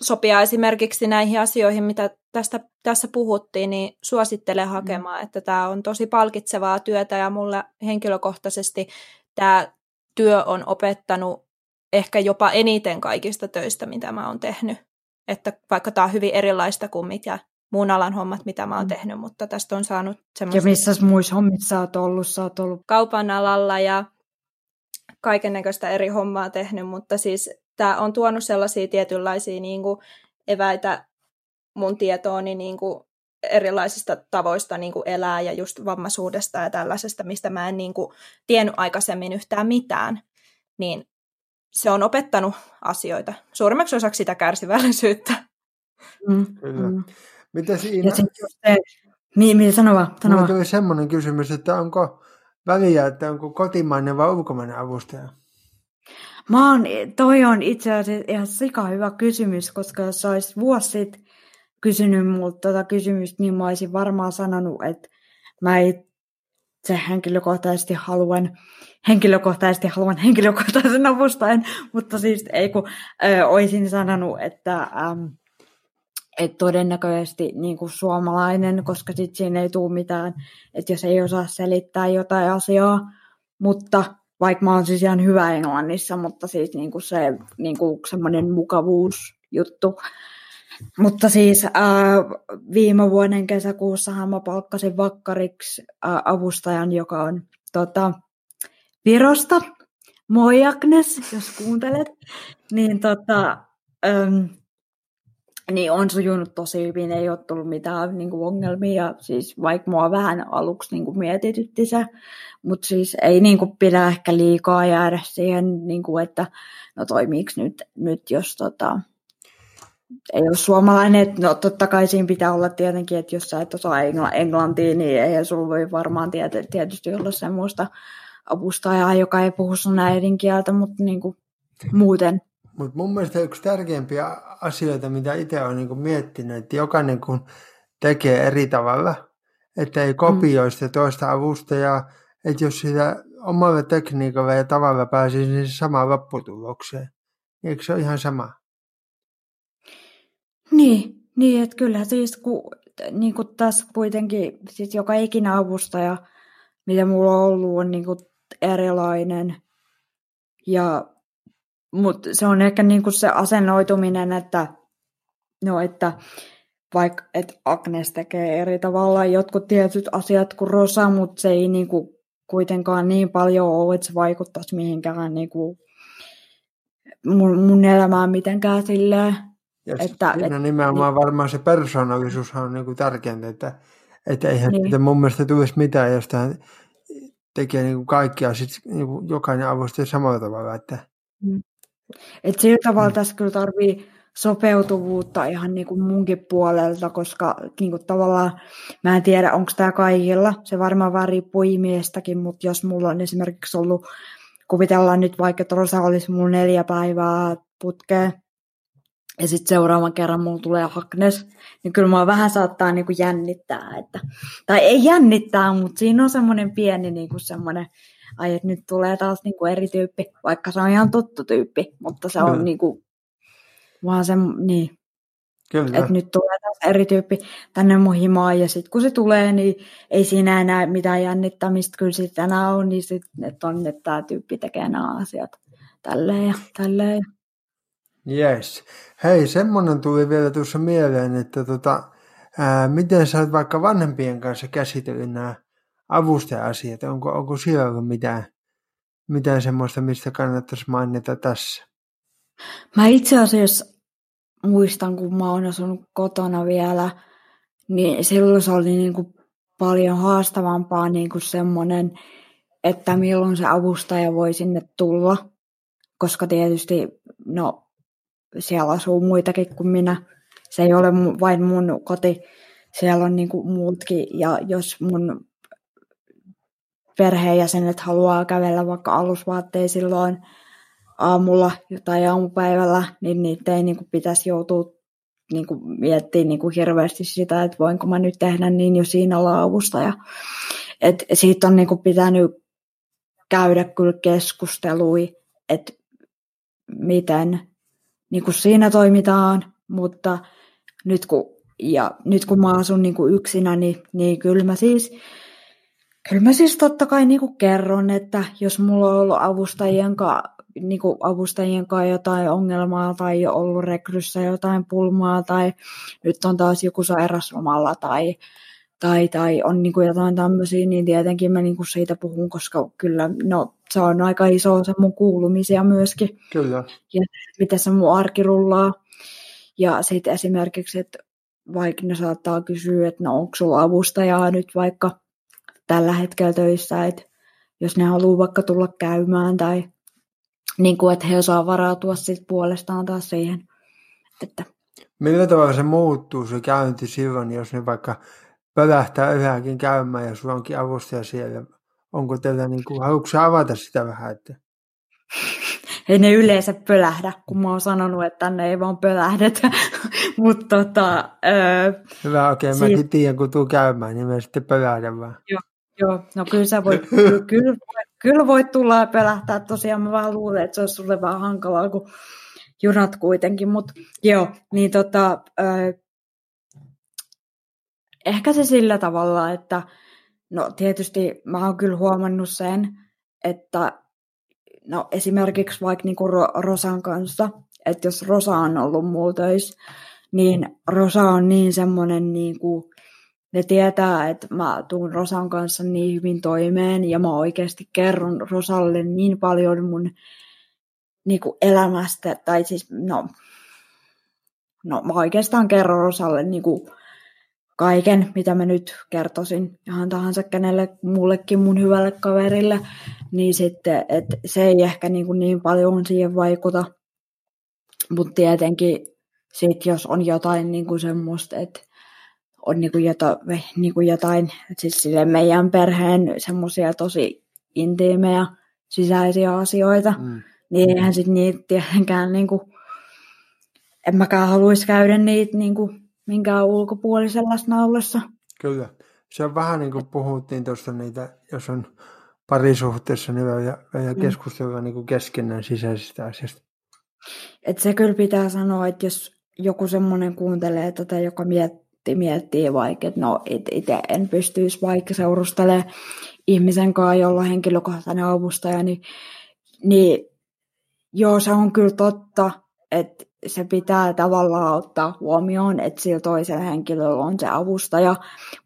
sopia esimerkiksi näihin asioihin, mitä tästä, tässä puhuttiin, niin suosittelen mm. hakemaan, mm. että tämä on tosi palkitsevaa työtä ja mulle henkilökohtaisesti tämä työ on opettanut ehkä jopa eniten kaikista töistä, mitä mä oon tehnyt. Että vaikka tämä on hyvin erilaista kuin mikä muun alan hommat, mitä mä oon mm. tehnyt, mutta tästä on saanut semmoista... Ja missä muissa hommissa sä oot ollut? Sä oot ollut... Kaupan alalla ja kaiken näköistä eri hommaa tehnyt, mutta siis tämä on tuonut sellaisia tietynlaisia niin kuin, eväitä mun tietooni niin kuin, erilaisista tavoista niin kuin elää ja just vammaisuudesta ja tällaisesta, mistä mä en niin kuin, tiennyt aikaisemmin yhtään mitään, niin se on opettanut asioita. Suurimmaksi osaksi sitä kärsivällisyyttä. Mm, Kyllä. Mm. Mitä siinä... Ja se, niin, mitä sanova, sanova. tuli semmoinen kysymys, että onko väliä, että onko kotimainen vai ulkomainen avustaja? Mä oon, toi on itse asiassa ihan sika hyvä kysymys, koska jos olisi vuosi sitten kysynyt multa tota kysymystä, niin mä olisin varmaan sanonut, että mä itse henkilökohtaisesti haluan, henkilökohtaisesti haluan henkilökohtaisen avustajan, mutta siis ei kun ö, olisin sanonut, että äm, et todennäköisesti niin kuin suomalainen, koska sitten siinä ei tule mitään, että jos ei osaa selittää jotain asiaa, mutta vaikka mä oon siis ihan hyvä englannissa, mutta siis niin kuin se niin kuin semmoinen mukavuusjuttu. Mutta siis äh, viime vuoden kesäkuussahan mä palkkasin vakkariksi äh, avustajan, joka on tota, Virosta. Moi Agnes, jos kuuntelet. Niin tota, ähm, niin on sujunut tosi hyvin, ei ole tullut mitään niin kuin ongelmia, siis vaikka mua vähän aluksi niin kuin mietitytti se, mutta siis ei niin kuin pidä ehkä liikaa jäädä siihen, niin kuin, että no toimiiko nyt, nyt jos tota, ei ole suomalainen, no totta kai siinä pitää olla tietenkin, että jos sä et osaa englantia, niin ei sulla voi varmaan tietysti olla semmoista avustajaa, joka ei puhu sun äidinkieltä, mutta niin. kuin muuten mutta mun mielestä yksi tärkeimpiä asioita, mitä itse olen niin miettinyt, että jokainen kun tekee eri tavalla, että ei kopioi sitä toista avustajaa, että jos sitä omalla tekniikalla ja tavalla pääsisi niin samaan lopputulokseen, eikö se ole ihan sama? Niin, niin että kyllä siis kun, niin kuin tässä kuitenkin siis joka ikinä avustaja, mitä mulla on ollut, on niin kuin erilainen. Ja mutta se on ehkä niinku se asennoituminen, että, no, että vaikka et Agnes tekee eri tavalla jotkut tietyt asiat kuin Rosa, mutta se ei niinku kuitenkaan niin paljon ole, että se vaikuttaisi mihinkään niinku mun, mun elämään mitenkään silleen. Ja että, siinä et, nimenomaan niin, varmaan se persoonallisuus on niinku tärkeintä, että Että eihän niin. mun mielestä tulisi mitään, jos tämä tekee niin kuin kaikkia sit, niin kuin jokainen avustaja samalla tavalla. Että... Mm. Et sillä tavalla mm. tässä kyllä tarvii sopeutuvuutta ihan niin kuin munkin puolelta, koska niin kuin tavallaan mä en tiedä, onko tämä kaikilla. Se varmaan vaan riippuu ihmisestäkin, mutta jos mulla on esimerkiksi ollut, kuvitellaan nyt vaikka, että Rosa olisi mulla neljä päivää putkeen, ja sitten seuraavan kerran mulla tulee Agnes, niin kyllä mua vähän saattaa niinku jännittää. Että, tai ei jännittää, mutta siinä on semmoinen pieni niinku semmoinen, ai että nyt tulee taas niinku eri tyyppi, vaikka se on ihan tuttu tyyppi, mutta se on niinku, vaan se, niin, Kyllä. Että nyt tulee taas eri tyyppi tänne mun himaan, ja sitten kun se tulee, niin ei siinä enää mitään jännittämistä kyllä sitten enää on, niin sitten että on, että tämä tyyppi tekee nämä asiat tälleen ja tälleen. Yes. Hei, semmoinen tuli vielä tuossa mieleen, että tota, ää, miten sä oot vaikka vanhempien kanssa käsitellyt nämä avustaja-asiat? Onko, onko siellä ollut mitään, mitään semmoista, mistä kannattaisi mainita tässä? Mä itse asiassa muistan, kun mä oon asunut kotona vielä, niin silloin se oli niin kuin paljon haastavampaa niin kuin semmoinen, että milloin se avustaja voi sinne tulla, koska tietysti no, siellä asuu muitakin kuin minä. Se ei ole vain mun koti, siellä on niin kuin muutkin, ja jos mun perheenjäsenet haluaa kävellä vaikka alusvaatteisiin silloin aamulla tai aamupäivällä, niin niitä ei niin kuin pitäisi joutua niin kuin miettimään niin kuin hirveästi sitä, että voinko mä nyt tehdä niin jo siinä laavusta. Ja, et siitä on niin kuin pitänyt käydä kyllä keskustelui, että miten niin kuin siinä toimitaan, mutta nyt kun, ja nyt kun mä asun niin kuin yksinä, niin, niin kyllä mä siis Kyllä mä siis totta kai niin kuin kerron, että jos mulla on ollut avustajien kanssa niin kuin avustajien kanssa jotain ongelmaa tai ollut rekryssä jotain pulmaa tai nyt on taas joku sairaslomalla tai, tai, tai on niin kuin jotain tämmöisiä, niin tietenkin mä niin kuin siitä puhun, koska kyllä no, se on aika iso se mun kuulumisia myöskin. Kyllä. Ja miten se mun arki rullaa. Ja sitten esimerkiksi, että vaikka ne saattaa kysyä, että no onko sulla avustajaa nyt vaikka tällä hetkellä töissä, että jos ne haluaa vaikka tulla käymään tai niin kuin, että he osaa varautua sit puolestaan taas siihen. Että... Millä tavalla se muuttuu se käynti silloin, jos ne vaikka pölähtää yhäkin käymään ja sulla onkin avustaja siellä? Onko teillä, niin kuin, haluatko avata sitä vähän? Että... (laughs) Ei ne yleensä pölähdä, kun mä oon sanonut, että tänne ei vaan pölähdetä. (laughs) Mutta tota, öö, Hyvä, okei, okay, siis... mäkin tiedän, kun tuu käymään, niin mä sitten pölähdän vaan. Joo, joo, no kyllä sä voit, (laughs) kyllä, kyllä, voit tulla ja pelähtää. Tosiaan mä vaan luulen, että se olisi sulle vähän hankalaa, kun junat kuitenkin. Mutta joo, niin tota, ö, ehkä se sillä tavalla, että no tietysti mä oon kyllä huomannut sen, että no esimerkiksi vaikka niinku Rosan kanssa, että jos Rosa on ollut muu töissä, niin Rosa on niin semmoinen niinku, ne tietää, että mä tuun Rosan kanssa niin hyvin toimeen ja mä oikeasti kerron Rosalle niin paljon mun niin kuin elämästä, tai siis no, no mä oikeastaan kerron Rosalle niin kuin kaiken, mitä mä nyt kertoisin ihan tahansa kenelle mullekin mun hyvälle kaverille, niin sitten, että se ei ehkä niin, kuin niin paljon siihen vaikuta, mutta tietenkin sit jos on jotain niin kuin semmoista, että on niin kuin jotain, niin kuin jotain siis sille meidän perheen semmoisia tosi intiimejä sisäisiä asioita, mm. niin eihän sitten niitä tietenkään, niin kuin, en mäkään haluaisi käydä niitä niin kuin, minkään ulkopuolisen läsnä Kyllä. Se on vähän niin kuin puhuttiin tuosta niitä, jos on parisuhteessa, niin vielä mm. keskustella niin kuin keskenään sisäisistä asioista. Et se kyllä pitää sanoa, että jos joku semmoinen kuuntelee tätä, joka miet, miettii, miettii vaikka, että no itse en pystyisi vaikka seurustelemaan ihmisen kanssa, jolla on henkilökohtainen avustaja, niin, niin joo, se on kyllä totta, että se pitää tavallaan ottaa huomioon, että sillä toisella henkilöllä on se avustaja,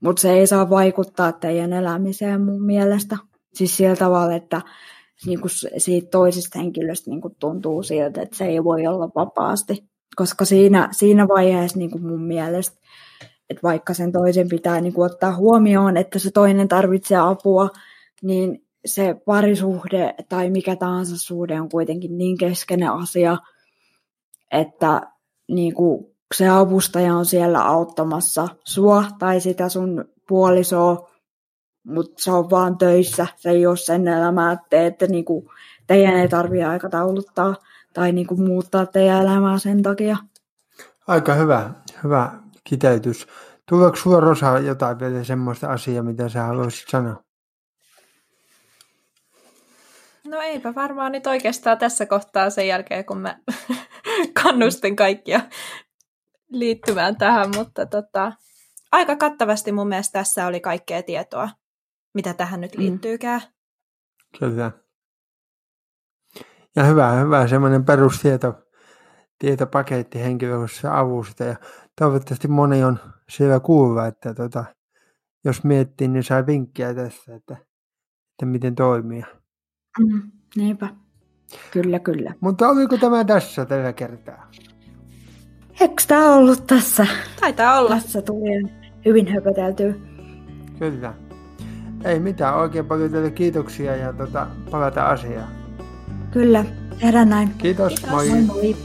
mutta se ei saa vaikuttaa teidän elämiseen mun mielestä. Siis sillä tavalla, että niin kuin siitä toisesta henkilöstä niin kuin tuntuu siltä, että se ei voi olla vapaasti. Koska siinä, siinä vaiheessa niin kuin mun mielestä että vaikka sen toisen pitää niin kuin ottaa huomioon, että se toinen tarvitsee apua, niin se parisuhde tai mikä tahansa suhde on kuitenkin niin keskeinen asia, että niin kuin se avustaja on siellä auttamassa sua tai sitä sun puolisoa, mutta se on vaan töissä, se ei ole sen elämää, että, niin kuin teidän ei tarvitse aikatauluttaa tai niin kuin muuttaa teidän elämää sen takia. Aika hyvä, hyvä kiteytys. Tuleeko sulla Rosa jotain vielä semmoista asiaa, mitä sä haluaisit sanoa? No eipä varmaan nyt oikeastaan tässä kohtaa sen jälkeen, kun mä (laughs) kannustin kaikkia liittymään tähän, mutta tota, aika kattavasti mun mielestä tässä oli kaikkea tietoa, mitä tähän nyt mm. liittyykään. Mm. Kyllä. Ja hyvä, hyvä semmoinen perustieto, tietopaketti henkilökohtaisesta avusta ja toivottavasti moni on siellä kuulla, että tota, jos miettii, niin sai vinkkiä tässä, että, että miten toimia. Mm, niinpä. Kyllä, kyllä. Mutta oliko tämä tässä tällä kertaa? Eikö tämä ollut tässä? Taitaa olla. Tässä tuli hyvin höpöteltyä. Kyllä. Ei mitään, oikein paljon teille kiitoksia ja tota, palata asiaan. Kyllä, tehdään näin. Kiitos, Kiitos. moi. moi, moi.